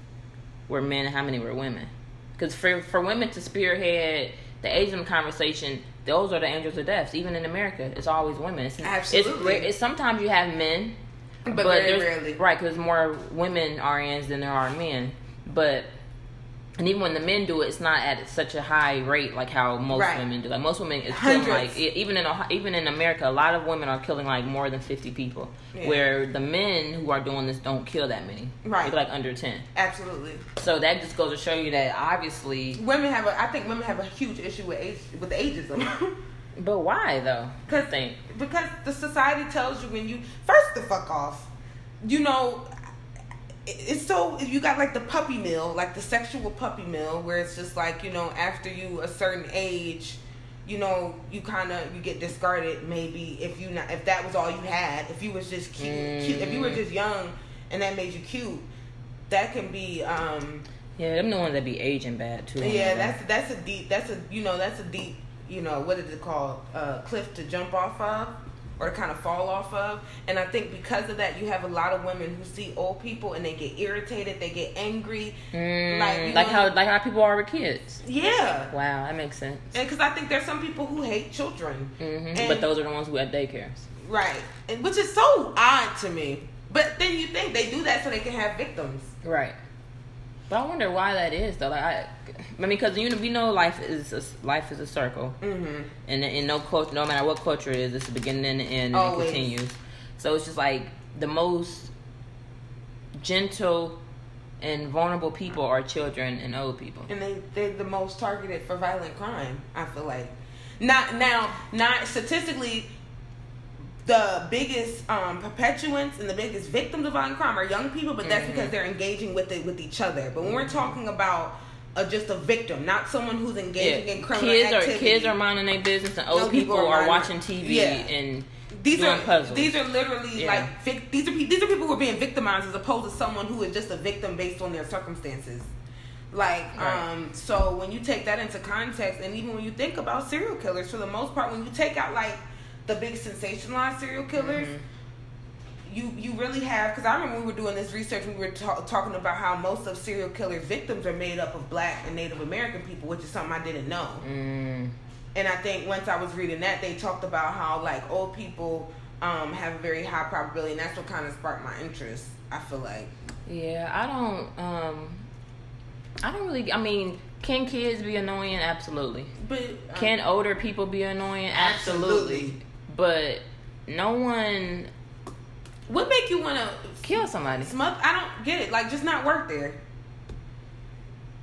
were men and how many were women. Because for for women to spearhead the Asian conversation, those are the angels of death. Even in America, it's always women. It's, Absolutely. It's, it's sometimes you have men, But very rarely. right? Because more women RNs than there are men. But and even when the men do it, it's not at such a high rate like how most Right. women do. Like most women is killing Hundreds. like even in even in America, a lot of women are killing like more than fifty people. Yeah. Where the men who are doing this don't kill that many. Right. They're like under ten. Absolutely, So that just goes to show you that obviously. women have a. I think women have a huge issue with age with ageism. But why though? Cause, think. because the society tells you when you first the fuck off, you know, it's so you got like the puppy mill, like the sexual puppy mill, where it's just like you know after you a certain age, you know you kind of you get discarded maybe if you not if that was all you had if you was just cute, cute if you were Mm. just young and that made you cute, that can be um Yeah, them the ones that be aging bad too. yeah, that's that's a deep. That's a you know that's a deep. You know what is it called? Uh, cliff to jump off of, or to kind of fall off of. And I think because of that, you have a lot of women who see old people and they get irritated, they get angry. Mm, like, like know- how like how people are with kids. Yeah, Wow, that makes sense. and because I think there's some people who hate children, hmm And- But those are the ones who have daycares. right? And which is so odd to me. But then you think they do that so they can have victims. Right. But I wonder why that is though. Like I, I mean, because you know, we know life is a, life is a circle, Mm-hmm. and in no culture, no matter what culture it is, it's the beginning and the end, and it continues. So it's just like the most gentle and vulnerable people are children and old people. and they they're the most targeted for violent crime. I feel like not now not statistically. The biggest um, perpetuants and the biggest victims of violent crime are young people, but that's Mhm. because they're engaging with it with each other. But when we're talking about uh, just a victim, not someone who's engaging in criminal kids activity, are kids are minding their business, and old people, people are are watching TV Yeah. and these doing are puzzles. these are literally Yeah. like these are pe- these are people who are being victimized as opposed to someone who is just a victim based on their circumstances. Like, Right. um, so when you take that into context, and even when you think about serial killers, for the most part, when you take out like the big sensationalized serial killers, Mhm. you you really have because I remember we were doing this research. We were ta- talking about how most of serial killer victims are made up of Black and Native American people, which is something I didn't know. Mm. And I think once I was reading that, they talked about how like old people um, have a very high probability, and that's what kind of sparked my interest. I feel like. Yeah, I don't. Um, I don't really. I mean, can kids be annoying? Absolutely. But um, Can older people be annoying? Absolutely. But no one what make you want to kill somebody. smother? I don't get it. Like, just not work there.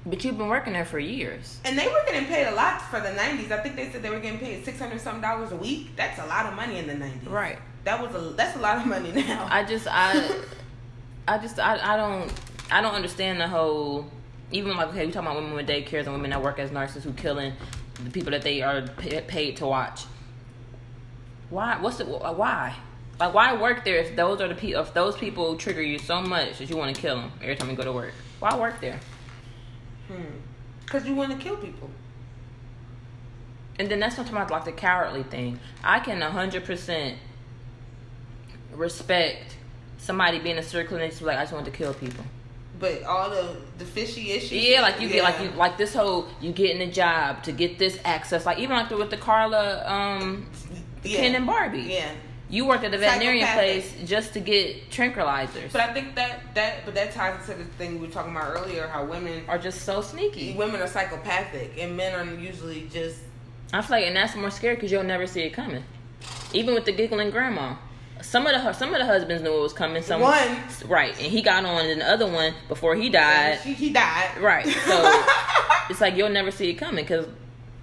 But you've been working there for years. And they were getting paid a lot for the '90s. I think they said they were getting paid six hundred something dollars a week. That's a lot of money in the '90s. Right. That was a that's a lot of money now. I just I I just I, I don't I don't understand the whole even like okay we talking about women with daycares and women that work as nurses who killing the people that they are paid to watch. Why? What's the why? Like why work there if those are the people if those people trigger you so much that you want to kill them every time you go to work? Why work there? Because you want to kill people. And then that's not talking about like the cowardly thing. I can hundred percent respect somebody being a serial killer and just be like I just want to kill people. But all the the fishy issues. Yeah, like you get like you like this whole you getting a job to get this access. Like even like the, with the Karla um yeah. Ken and Barbie. Yeah. You worked at the veterinarian place just to get tranquilizers. But I think that that but that ties into the thing we were talking about earlier, how women are just so sneaky. women are psychopathic and men are usually just I feel like, and that's more scary because you'll never see it coming. Even with the giggling grandma, some of the some of the husbands knew it was coming. Some One. right, and he got on, and the other one before he died, She, he died. right. So it's like you'll never see it coming because,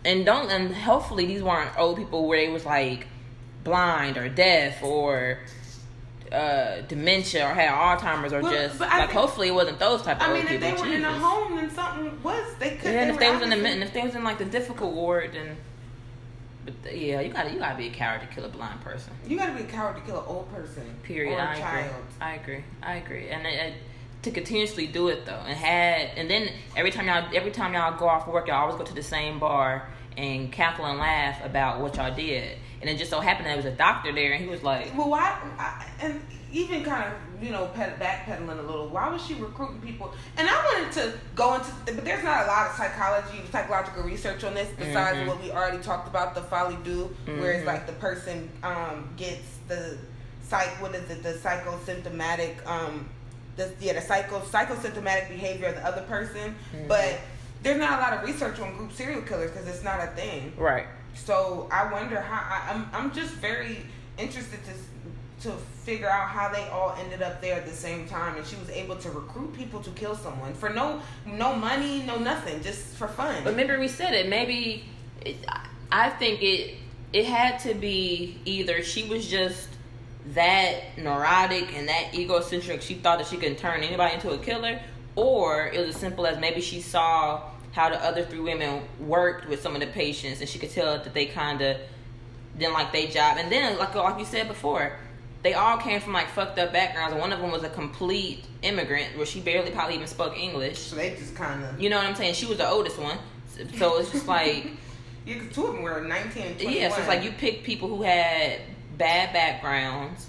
and don't, and hopefully these weren't old people where they was like blind or deaf or uh dementia or had Alzheimer's or Well, just like think- howefully it wasn't those type of I old mean, if people. they were in a home, then something was. They could. Yeah, and if they was in the and if they was in like the difficult ward, then. But th- yeah, you gotta you gotta be a coward to kill a blind person. You gotta be a coward to kill an old person. Period. Or I child. agree. I agree. I agree. And it, it- to continuously do it though, and had and then every time y'all every time y'all go off work, y'all always go to the same bar and cackle and laugh about what y'all did. And it just so happened that there was a doctor there, and he was like, Well, why? I, and even kind of, you know, ped, backpedaling a little. Why was she recruiting people? And I wanted to go into, but there's not a lot of psychology, psychological research on this besides Mhm. what we already talked about, the folie à deux, where it's Mhm. like the person um, gets the psych. What is it? The psychosymptomatic. Um, the yeah, the psycho psychosymptomatic behavior of the other person, Mhm. but. There's not a lot of research on group serial killers because it's not a thing. right. So I wonder how I, I'm. I'm just very interested to to figure out how they all ended up there at the same time, and she was able to recruit people to kill someone for no no money, no nothing, just for fun. But maybe we said it. Maybe it, I think it it had to be either she was just that neurotic and that egocentric. She thought that she could turn anybody into a killer, or it was as simple as maybe she saw how the other three women worked with some of the patients, and she could tell that they kind of didn't like their job. And then, like like you said before, they all came from like fucked up backgrounds, and one of them was a complete immigrant where she barely probably even spoke English. so they just kind of You know what I'm saying? She was the oldest one. So it's just like, yeah, two of them were 19 and 21. yeah, so it's like you pick people who had bad backgrounds.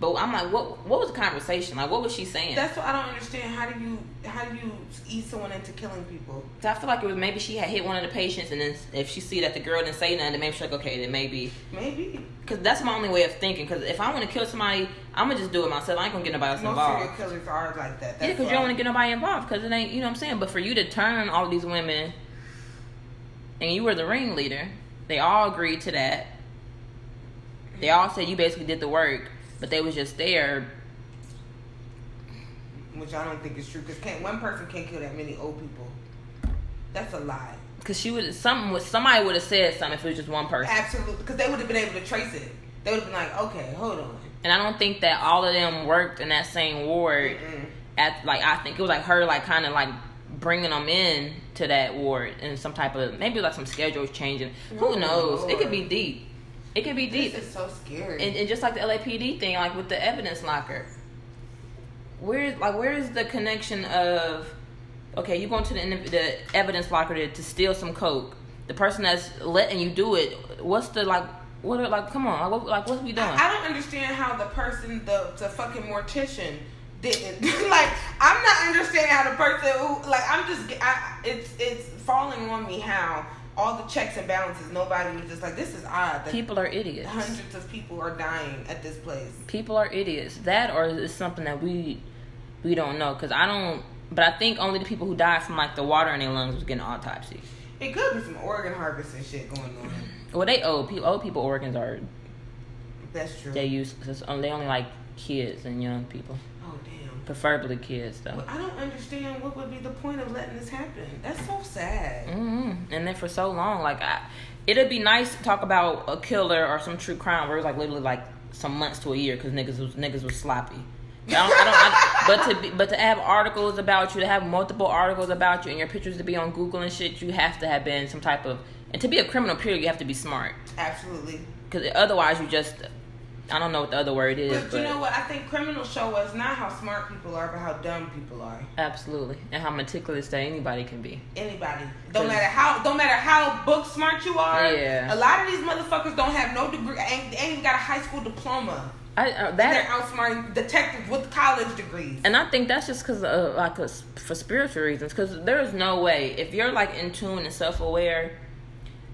But I'm like, what what was the conversation? Like, what was she saying? That's what I don't understand. How do you how do you ease someone into killing people? So I feel like it was maybe she had hit one of the patients, and then if she see that the girl didn't say nothing, then maybe she's like, okay, then maybe. Maybe Because that's my only way of thinking. Because if I want to kill somebody, I'm gonna just do it myself. I ain't gonna get nobody else most involved. serial killers are like that. Yeah, because you don't want to get nobody involved because it ain't, you know what I'm saying? But for you to turn all these women and you were the ringleader, they all agreed to that. They all said you basically did the work, but they was just there. which I don't think is true because can't one person can't kill that many old people. That's a lie. Cause she would something was somebody would have said something if it was just one person. Absolutely, because they would have been able to trace it. They would have been like, okay, hold on. And I don't think that all of them worked in that same ward. Mm-mm. At like I think it was like her like kind of like bringing them in to that ward and some type of maybe like some schedules changing. Oh, Who knows? It could be deep. It can be deep. This is so scary. and, and just like the LAPD thing, like with the evidence locker, where like where is the connection of okay, you going to the, the evidence locker to, to steal some coke. The person that's letting you do it, what's the like? What are like? Come on, like what, like what we doing? I, I don't understand how the person, the the fucking mortician, didn't like. I'm not understanding how the person who like. I'm just. I, it's it's falling on me how all the checks and balances. Nobody was just like this is odd. People are idiots. hundreds of people are dying at this place. People are idiots. That or is something that we we don't know because I don't. But I think only the people who died from like the water in their lungs was getting autopsies. It could be some organ harvest and shit going on. Well, they old people. Old people organs are That's true. they use they only like kids and young people. Preferably kids though. Well, I don't understand what would be the point of letting this happen. That's so sad. hmm And then for so long, like I, it'd be nice to talk about a killer or some true crime where it was like literally like some months to a year because niggas was niggas was sloppy. I don't, I don't, I, but to be, but to have articles about you, to have multiple articles about you, and your pictures to be on Google and shit, you have to have been some type of and to be a criminal. Period, you have to be smart Absolutely. because otherwise you just I don't know what the other word is, But, but, you know what? I think criminals show us not how smart people are, but how dumb people are. absolutely, and how meticulous that anybody can be. Anybody. Don't matter how don't matter how book smart you are. Yeah. A lot of these motherfuckers don't have no degree ain't, ain't even got a high school diploma. I uh, They're that outsmarting detectives with college degrees. And I think that's just because, uh, like, a, for spiritual reasons. Because there is no way if you're like in tune and self aware,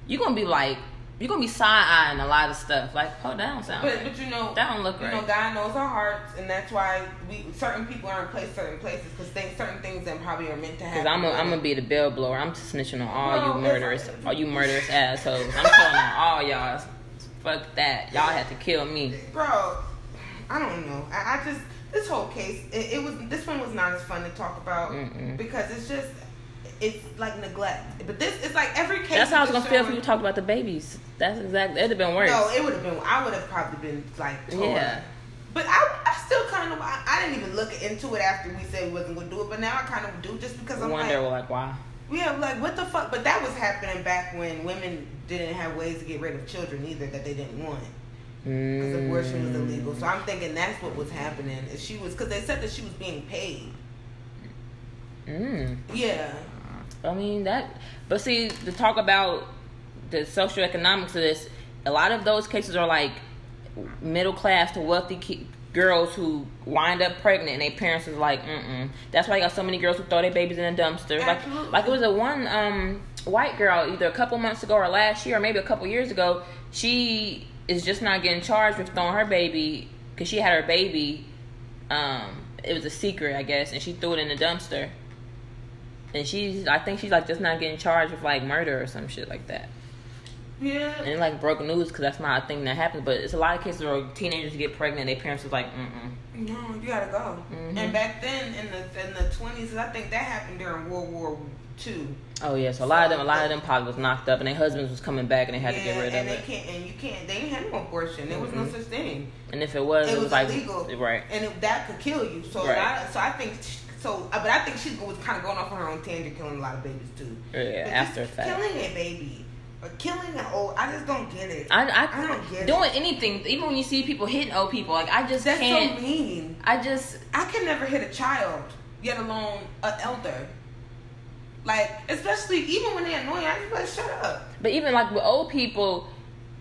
you're gonna be like, you're gonna be side eyeing a lot of stuff. Like, oh, that don't sound. But right. but you know That don't look you right. know God knows our hearts, and that's why we certain people are in place certain places because things certain things that probably are meant to happen. Because I'm gonna I'm gonna be the bell blower. I'm snitching on all Bro, you murderous, all you murderous assholes. I'm calling on all y'all. Fuck that. Y'all have to kill me. bro. I don't know. I, I just this whole case. It, it was this one was not as fun to talk about Mm-mm. because it's just it's like neglect. But this it's like every case. That's how I was gonna feel if you talked about the babies. That's exactly. It'd have been worse. No, it would have been. I would have probably been like. Torn. Yeah. But I, I still kind of. I, I didn't even look into it after we said we wasn't gonna do it. But now I kind of do just because I'm wonder like, like why. yeah, like what the fuck. But that was happening back when women didn't have ways to get rid of children either that they didn't want because abortion was illegal. So I'm thinking that's what was happening. She was because they said that she was being paid. Mm. Yeah. I mean that, but see, to talk about the socioeconomics of this, a lot of those cases are like middle class to wealthy ki- girls who wind up pregnant, and their parents is like, mm That's why you got so many girls who throw their babies in a dumpster. Like, like it was a one um white girl either a couple months ago or last year or maybe a couple years ago. She is just not getting charged with throwing her baby because she had her baby. Um, it was a secret, I guess, and she threw it in the dumpster and she's I think she's like just not getting charged with like murder or some shit like that. Yeah. And like broke news because that's not a thing that happens. But it's a lot of cases where teenagers get pregnant, their parents was like, mm mm. No, you gotta go. Mhm. And back then in the in the twenties, I think that happened during World War Two. Oh yeah, so a lot of them, a lot of them probably was knocked up, and their husbands was coming back, and they had to get rid and of they it. can't, and you can't. They didn't have no abortion. There was no Mhm. such thing. And if it was, It it, was was, like right. and it, that could kill you. So, Right. I, so I think so. uh, But I think she was kind of going off on her own tangent, killing a lot of babies too. Yeah, But after just fact. killing a baby or killing an old, I just don't get it. I, I, I don't get it. doing anything, even when you see people hitting old people, like I just That's can't. so mean. I just I can never hit a child, yet alone an elder. Like, especially even when they're annoying, I just like shut up. But even like with old people,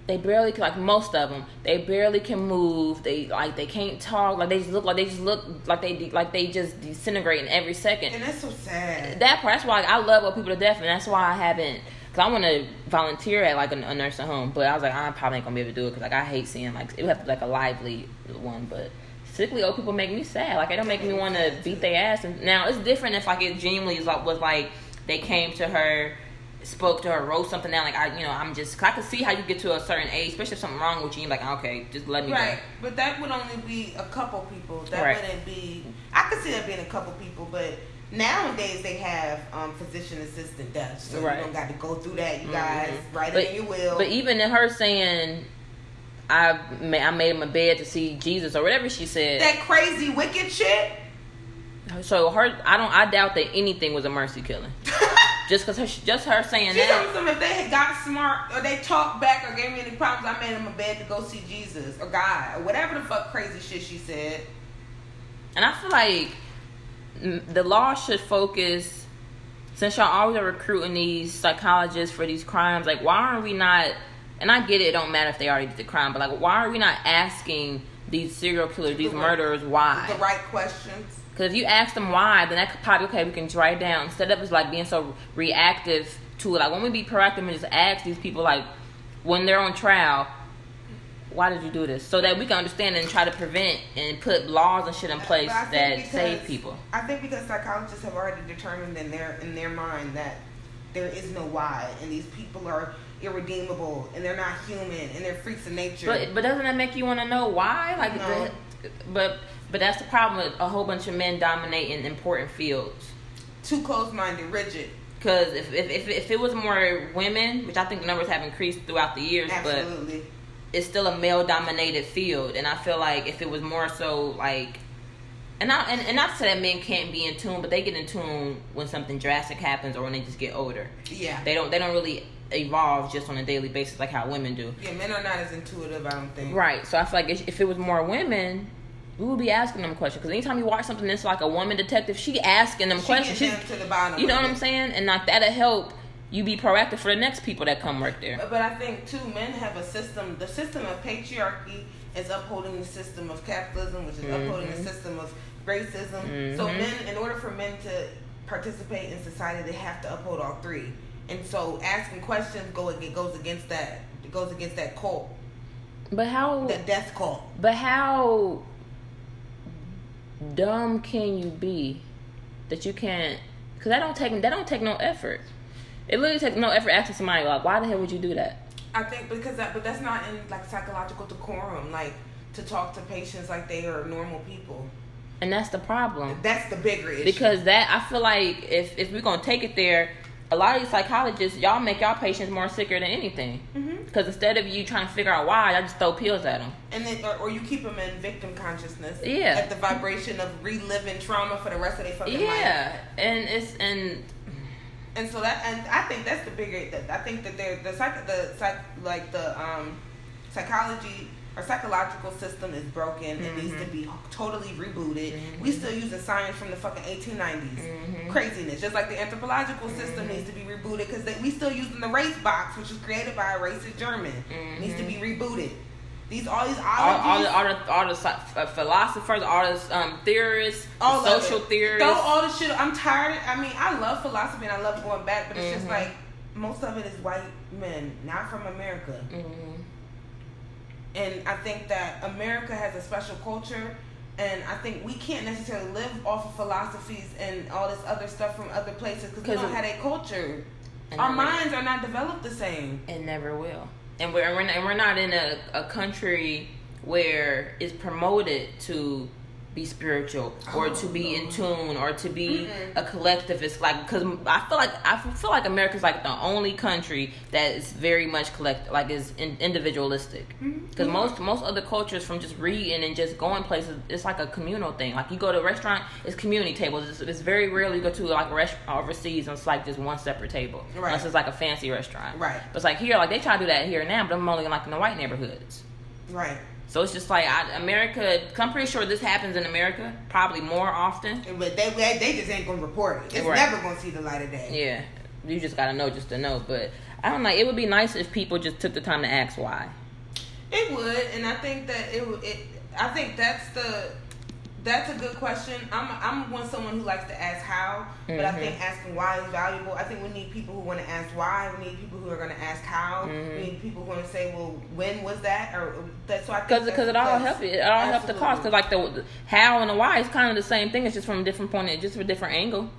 they barely can, like most of them, they barely can move. They like they can't talk. Like they just look like they just look like they de- like they just disintegrate in every second. And that's so sad. That part. That's why I love old people to death, and that's why I haven't. Cause I want to volunteer at like a, a nursing home, but I was like, I probably ain't gonna be able to do it because like I hate seeing like it would have to be like a lively one, but sickly old people make me sad. Like they don't make me want to beat their ass. And now it's different if like it genuinely is like was like they came to her, spoke to her, wrote something down. Like I, you know, I'm just. Cause I can see how you get to a certain age, especially if something wrong with you. You're like, okay, just let me Right, but that would only be a couple people. That Right. wouldn't be. I could see that being a couple people, but nowadays they have um, physician assistant deaths, so Right. you don't got to go through that. You Mhm. guys write But- it in your will. But even in her saying, I ma- I made him a bed to see Jesus or whatever she said. that crazy wicked shit. So her, I don't, I doubt that anything was a mercy killing. Just cause her, just her saying She told that. me if they had got smart or they talked back or gave me any problems, I made them a bed to go see Jesus or God or whatever the fuck crazy shit she said. And I feel like the law should focus since y'all always are recruiting these psychologists for these crimes, like why aren't we not? And I get it, it don't matter if they already did the crime, but like why are we not asking these serial killers, these The right- murderers, why? The right questions. Because if you ask them why, then that could probably okay, we can write down instead of us like being so reactive to it. Like when we be proactive and just ask these people like when they're on trial, why did you do this? So that we can understand and try to prevent and put laws and shit in place But I think that because- save people. I think because psychologists have already determined in their in their mind that there is no why, and these people are irredeemable, and they're not human, and they're freaks of nature. But but doesn't that make you want to know why? Like, No. the, but but that's the problem with a whole bunch of men dominating important fields. Too close-minded, rigid. Because if, if if if it was more women, which I think the numbers have increased throughout the years, but it's still a male dominated field and i feel like if it was more so like and not and, and not to say that men can't be in tune but they get in tune when something drastic happens or when they just get older Yeah. they don't they don't really evolve just on a daily basis like how women do Yeah, men are not as intuitive. I don't think. right so i feel like if, if it was more women we would be asking them questions because anytime you watch something that's like a woman detective she asking them She questions She's, to the bottom. you know what it. i'm saying and like that'll help you be proactive for the next people that come work there But, but I think too, men have a system. The system of patriarchy is upholding the system of capitalism, which is upholding the Mhm. system of racism. So Mhm. men, in order for men to participate in society, they have to uphold all three. And so asking questions go it goes against that. It goes against that cult, but how that death cult. But how dumb can you be that you can't? Because that don't take that don't take no effort. It literally takes no effort asking somebody like, why the hell would you do that? I think because that, but that's not in like psychological decorum. Like to talk to patients like they are normal people. And that's the problem. That's the bigger issue. Because that I feel like if if we're gonna take it there, a lot of these psychologists y'all make y'all patients more sicker than anything. Mhm. Because instead of you trying to figure out why, y'all just throw pills at them. And then, or, or you keep them in victim consciousness. Yeah. At the vibration of reliving trauma for the rest of their fucking life. Yeah, and it's and And so that, and I think that's the bigger. I think that they're the psych, the psych, like the um, psychology or psychological system is broken. It needs to be totally rebooted. We still using science from the fucking 1890s. Mhm. Craziness. Just like the anthropological system needs to be rebooted because we still using the race box, which was created by a racist German. Needs to be rebooted. These all these all, all the all the all the uh, philosophers, all the um, theorists, all the social it. theorists. Throw all the shit. I'm tired. I mean, I love philosophy and I love going back, but it's just like most of it is white men, not from America. Mhm. And I think that America has a special culture, and I think we can't necessarily live off of philosophies and all this other stuff from other places because we don't have a culture. Our minds are not developed the same. And never will. And we're and we're not, and we're not in a, a country where it's promoted to be spiritual or to be in tune or to be Mm-mm. a collectivist. Like, because I feel like I feel like America's like the only country that is very much collect like is in, individualistic. Mhm. Because Yeah. most most other cultures from just reading and just going places, it's like a communal thing. Like you go to a restaurant, it's community tables. It's, it's very rare you go to like a restaurant overseas and it's like just one separate table, Right. unless it's like a fancy restaurant. Right. But it's like here, like they try to do that here and now, but I'm only like in the white neighborhoods. Right. So it's just like I, America. I'm pretty sure this happens in America probably more often. But they they just ain't gonna report it. It's Right. never gonna see the light of day. Yeah, you just gotta know just to know. But I don't know. It would be nice if people just took the time to ask why. It would, and I think that it. It, I think that's the that's a good question. I'm I'm one someone who likes to ask how, but I Mhm. think asking why is valuable. I think we need people who want to ask why. We need people who are going to ask how. Mhm. We need people who want to say, well, when was that? Or that's so I Because because it all helps. it all helps the cause. Because like the, the how and the why is kind of the same thing. It's just from a different point, of, just from a different angle.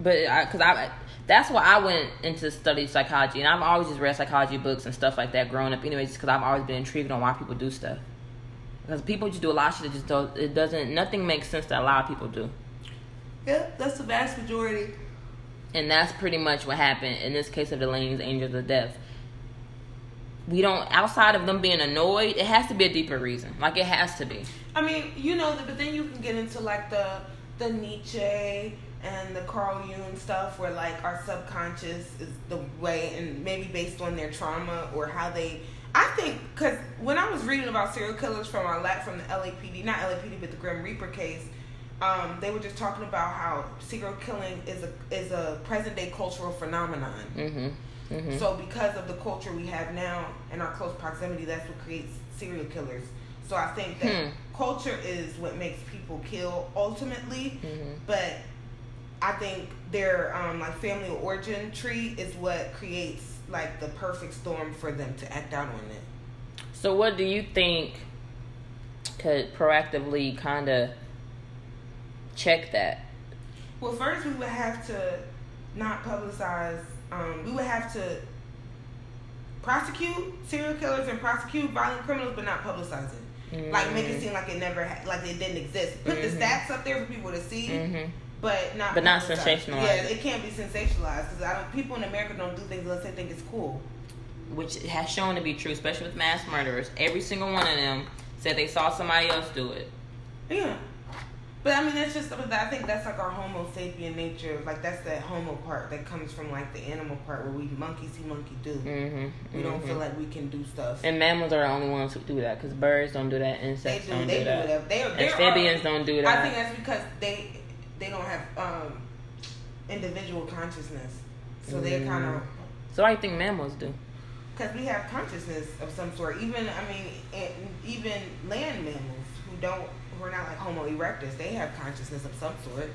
But because I, that's why I went into study psychology, and I've always just read psychology books and stuff like that growing up. Anyways, because I've always been intrigued on why people do stuff. Because people just do a lot of shit that just don't. It doesn't. Nothing makes sense that a lot of people do. Yeah, that's the vast majority. And that's pretty much what happened in this case of the Lainz Angels of Death. We don't, outside of them being annoyed, it has to be a deeper reason. Like, it has to be. I mean, you know, but then you can get into like the the Nietzsche and the Carl Jung stuff, where like our subconscious is the way, and maybe based on their trauma or how they. I think because when I was reading about serial killers from our lab from the LAPD, not LAPD, but the Grim Reaper case, um, they were just talking about how serial killing is a is a present day cultural phenomenon. Mm-hmm. Mm-hmm. So because of the culture we have now and our close proximity, that's what creates serial killers. So I think that Hmm. culture is what makes people kill ultimately, Mhm. but I think their um, like family origin tree is what creates like the perfect storm for them to act out on it. So, what do you think could proactively kind of check that? Well, first we would have to not publicize. Um, we would have to prosecute serial killers and prosecute violent criminals, but not publicize it. Like make it seem like it never, ha- like it didn't exist. Put Mhm. the stats up there for people to see, Mm-hmm. But not. But not publicize. sensationalize Yeah, it. can't be sensationalized because I don't. People in America don't do things unless they think it's cool. Which has shown to be true, especially with mass murderers. Every single one of them said they saw somebody else do it. Yeah. But I mean, that's just. I think that's like our Homo sapien nature. Like that's that Homo part that comes from like the animal part where we monkey see, monkey do. Mm-hmm. We don't feel like we can do stuff. And mammals are the only ones who do that because birds don't do that, They insects do. not They do do that, whatever. They amphibians are- don't do that. I think that's because they they don't have um individual consciousness, so they're Mm. kind of so I think mammals do. because we have consciousness of some sort. Even I mean, and even land mammals who don't who are not like Homo erectus, they have consciousness of some sort.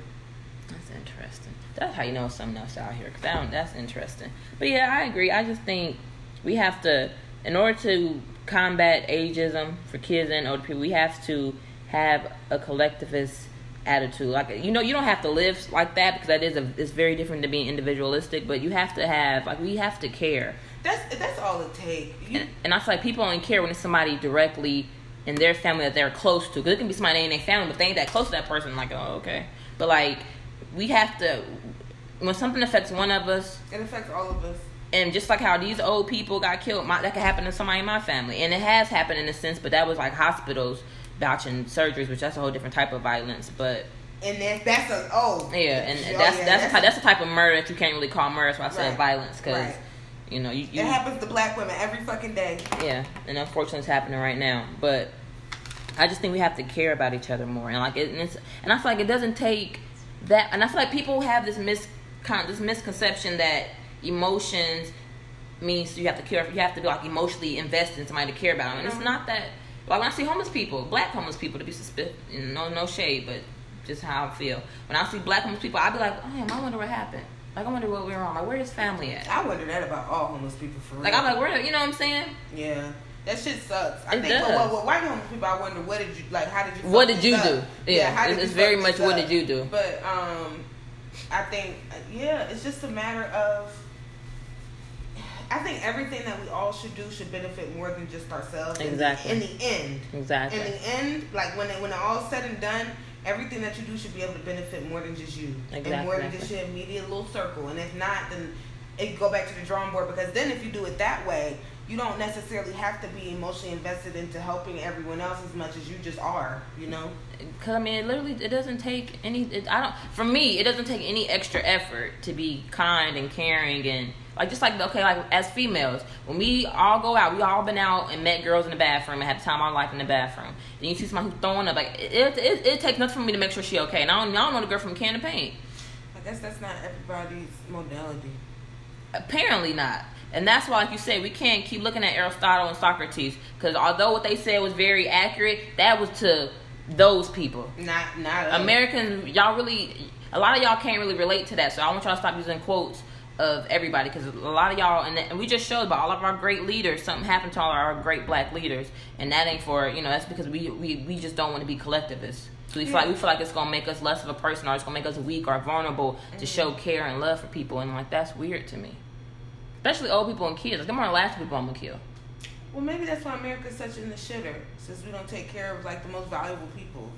That's interesting. That's how you know something else out here. Cause I don't, that's interesting. But yeah, I agree. I just think we have to, in order to combat ageism for kids and older people, we have to have a collectivist attitude. Like you know, you don't have to live like that because that is a it's very different to being individualistic. But you have to have like we have to care. That's that's all it takes. You, And, and I feel like people only care when it's somebody directly in their family that they're close to. Because it can be somebody in their family, but they ain't that close to that person. Like, oh, okay. But like, we have to. When something affects one of us, it affects all of us. and just like how these old people got killed, my, that could happen to somebody in my family, and it has happened in a sense. But that was like hospitals botching surgeries, which that's a whole different type of violence. But And that's that's a oh yeah, and Oh, that's yeah, that's the type, that's the type of murder that you can't really call murder. So I said Right. violence because Right. you know you, you it happens to black women every fucking day. yeah, and unfortunately, it's happening right now. But I just think we have to care about each other more, and like, it, and, it's, and I feel like it doesn't take that. And I feel like people have this mis this misconception that emotions means you have to care. You have to be like emotionally invested in somebody to care about them, and it's uh-huh. not that. Like when I see homeless people, black homeless people, to be suspicious, no no shade, but just how I feel. When I see black homeless people, I'd be like, oh, damn, I wonder what happened. Like I wonder what went wrong. Like where his family at? I wonder that about all homeless people for real. Like I'm like, where? You know what I'm saying? Yeah. That shit sucks. I It think does. well, well, white homeless people, I wonder what did you like? How did you? What did you this do? up? Yeah, how did it's- very much what up? did you do? But um, I think yeah, it's just a matter of. I think everything that we all should do should benefit more than just ourselves. In the- Exactly. In the, end, Exactly. in the end, like when it, when it all's said and done, everything that you do should be able to benefit more than just you, and more than just your immediate little circle. And if not, then it go back to the drawing board because then if you do it that way, you don't necessarily have to be emotionally invested into helping everyone else as much as you just are. You know. Cause I mean, it literally it doesn't take any. It, I don't. For me, it doesn't take any extra effort to be kind and caring and like just like okay, like as females, when we all go out, we all been out and met girls in the bathroom and had the time of our life in the bathroom. Then you see somebody who's throwing up, like it, it, it, it takes nothing for me to make sure she okay. And I don't, I don't know the girl from can of paint. I guess that's not everybody's modality. Apparently not. And that's why, like you said, we can't keep looking at Aristotle and Socrates because although what they said was very accurate, that was to those people. Not not. Americans, y'all really, a lot of y'all can't really relate to that. So I want y'all to stop using quotes of everybody because a lot of y'all, and, and we just showed about all of our great leaders, something happened to all our great black leaders, and that ain't for you know that's because we we, we just don't want to be collectivists. So we feel like we feel like it's gonna make us less of a person, or it's gonna make us weak or vulnerable to mm-hmm. show care and love for people, and like that's weird to me, especially old people and kids. Like them are the last people I'm gonna kill. Well, maybe that's why America's such in the shitter since we don't take care of like the most valuable people.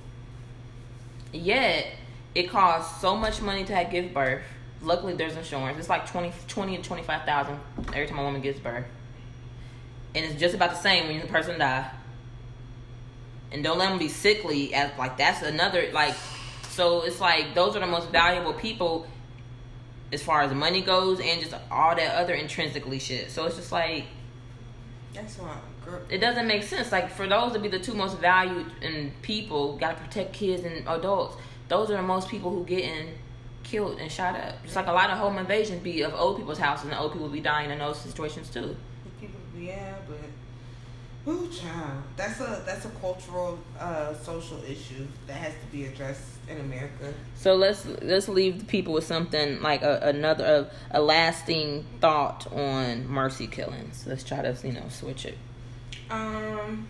Yet it costs so much money to have give birth. Luckily, there's insurance. It's like 20, 20 to twenty five thousand every time a woman gives birth, and it's just about the same when the person die. And don't let them be sickly. As like that's another like. So it's like those are the most valuable people, as far as money goes, and just all that other intrinsically shit. So it's just like That's why, girl. it doesn't make sense. Like for those to be the two most valued in people, gotta protect kids and adults. those are the most people who getting killed and shot up. Just like a lot of home invasions be of old people's houses, and old people be dying in those situations too. People, yeah, but ooh, child, that's a that's a cultural, uh, social issue that has to be addressed in America. So let's let's leave the people with something like a, another a, a lasting thought on mercy killings. Let's try to you know switch it. Um.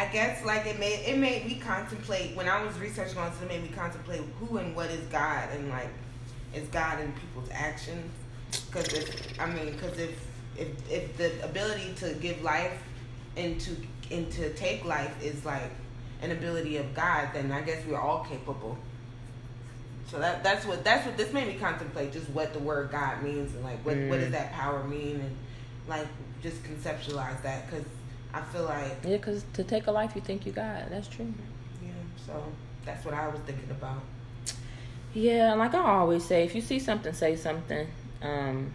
I guess like it made it made me contemplate when I was researching on this. It made me contemplate who and what is God and like is God in people's actions. Because if I mean, because if if if the ability to give life and to and to take life is like an ability of God, then I guess we're all capable. So that that's what that's what this made me contemplate just what the word God means and like what mm. what does that power mean and like just conceptualize that because I feel like yeah, because to take a life you think you got that's true. Yeah, so that's what I was thinking about. Yeah, like I always say, if you see something, say something. Um,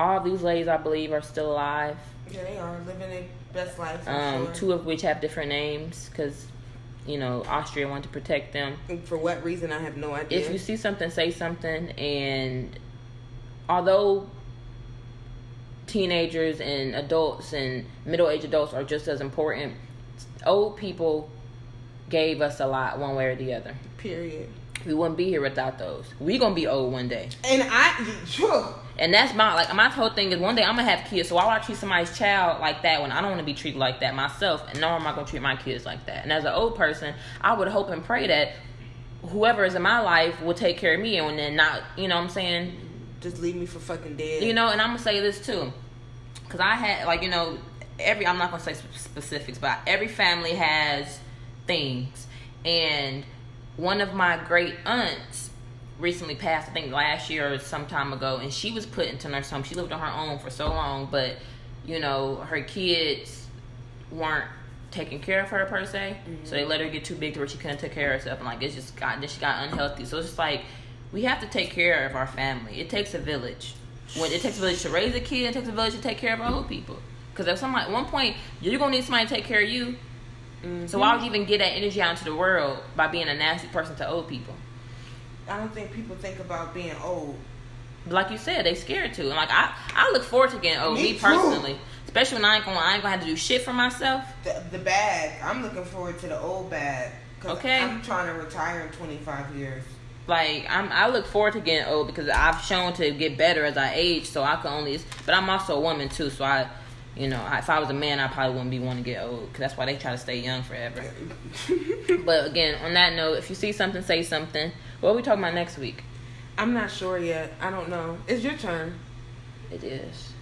all these ladies, I believe, are still alive. Yeah, they are living their best life. Um, sure. two of which have different names because you know Austria wanted to protect them. For what reason, I have no idea. If you see something, say something. And although teenagers and adults and middle-aged adults are just as important. Old people gave us a lot one way or the other. Period. We wouldn't be here without those. We gonna be old one day. And I, sure. And that's my like my whole thing is one day I'm gonna have kids. So why would I treat somebody's child like that when I don't want to be treated like that myself? And nor am I gonna treat my kids like that. And as an old person, I would hope and pray that whoever is in my life will take care of me and then not, you know what I'm saying, just leave me for fucking dead. You know, and I'm gonna say this too, because I had like you know every I'm not gonna say specifics, but every family has things, and one of my great aunts recently passed, I think last year or some time ago, and she was put into nurse home. She lived on her own for so long, but you know her kids weren't taking care of her per se, mm-hmm. so they let her get too big to where she couldn't take care of herself, and like it just got then she got unhealthy. So it's just like we have to take care of our family. It takes a village. When it takes a village to raise a kid, it takes a village to take care of old people. Because if somebody at one point you're gonna need somebody to take care of you. Mm-hmm. So why would you even get that energy out into the world by being a nasty person to old people? I don't think people think about being old. Like you said, they scared to. And like I, I look forward to getting old. Me, me personally, especially when I ain't gonna, I ain't gonna have to do shit for myself. The, the bag. I'm looking forward to the old bag. Okay. I'm trying to retire in 25 years. Like I'm, I look forward to getting old because I've shown to get better as I age. So I can only, but I'm also a woman too. So I, you know, if I was a man, I probably wouldn't be wanting to get old because that's why they try to stay young forever. but again, on that note, if you see something, say something. What are we talking about next week? I'm not sure yet. I don't know. It's your turn. It is.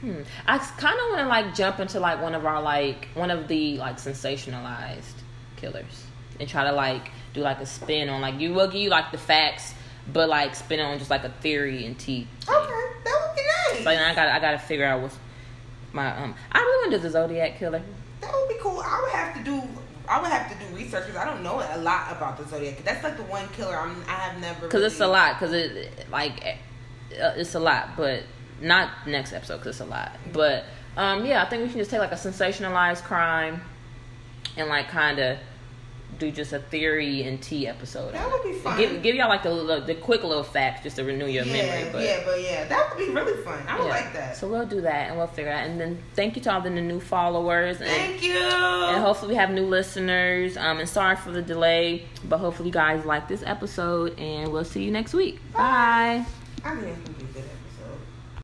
Hmm. I kind of want to like jump into like one of our like one of the like sensationalized killers and try to like do like a spin on like you will give you like the facts, but like spin on just like a theory and tea. Okay, that would be nice. Like I got I got to figure out what my um. I really want to do the Zodiac killer. That would be cool. I would have to do. I would have to do research because I don't know a lot about the Zodiac. That's like the one killer I'm, I have never. Because really... it's a lot. Because it like uh, it's a lot, but not next episode because it's a lot. But um, yeah, I think we can just take like a sensationalized crime and like kind of do just a theory and tea episode. That would be fun. Give, give y'all like the, the quick little facts just to renew your yeah, memory. But, yeah, but yeah, that would be really fun. I would yeah. like that. So we'll do that and we'll figure it out. And then thank you to all the new followers. And, thank you. And hopefully we have new listeners. Um, and sorry for the delay, but hopefully you guys like this episode. And we'll see you next week. Bye. Bye.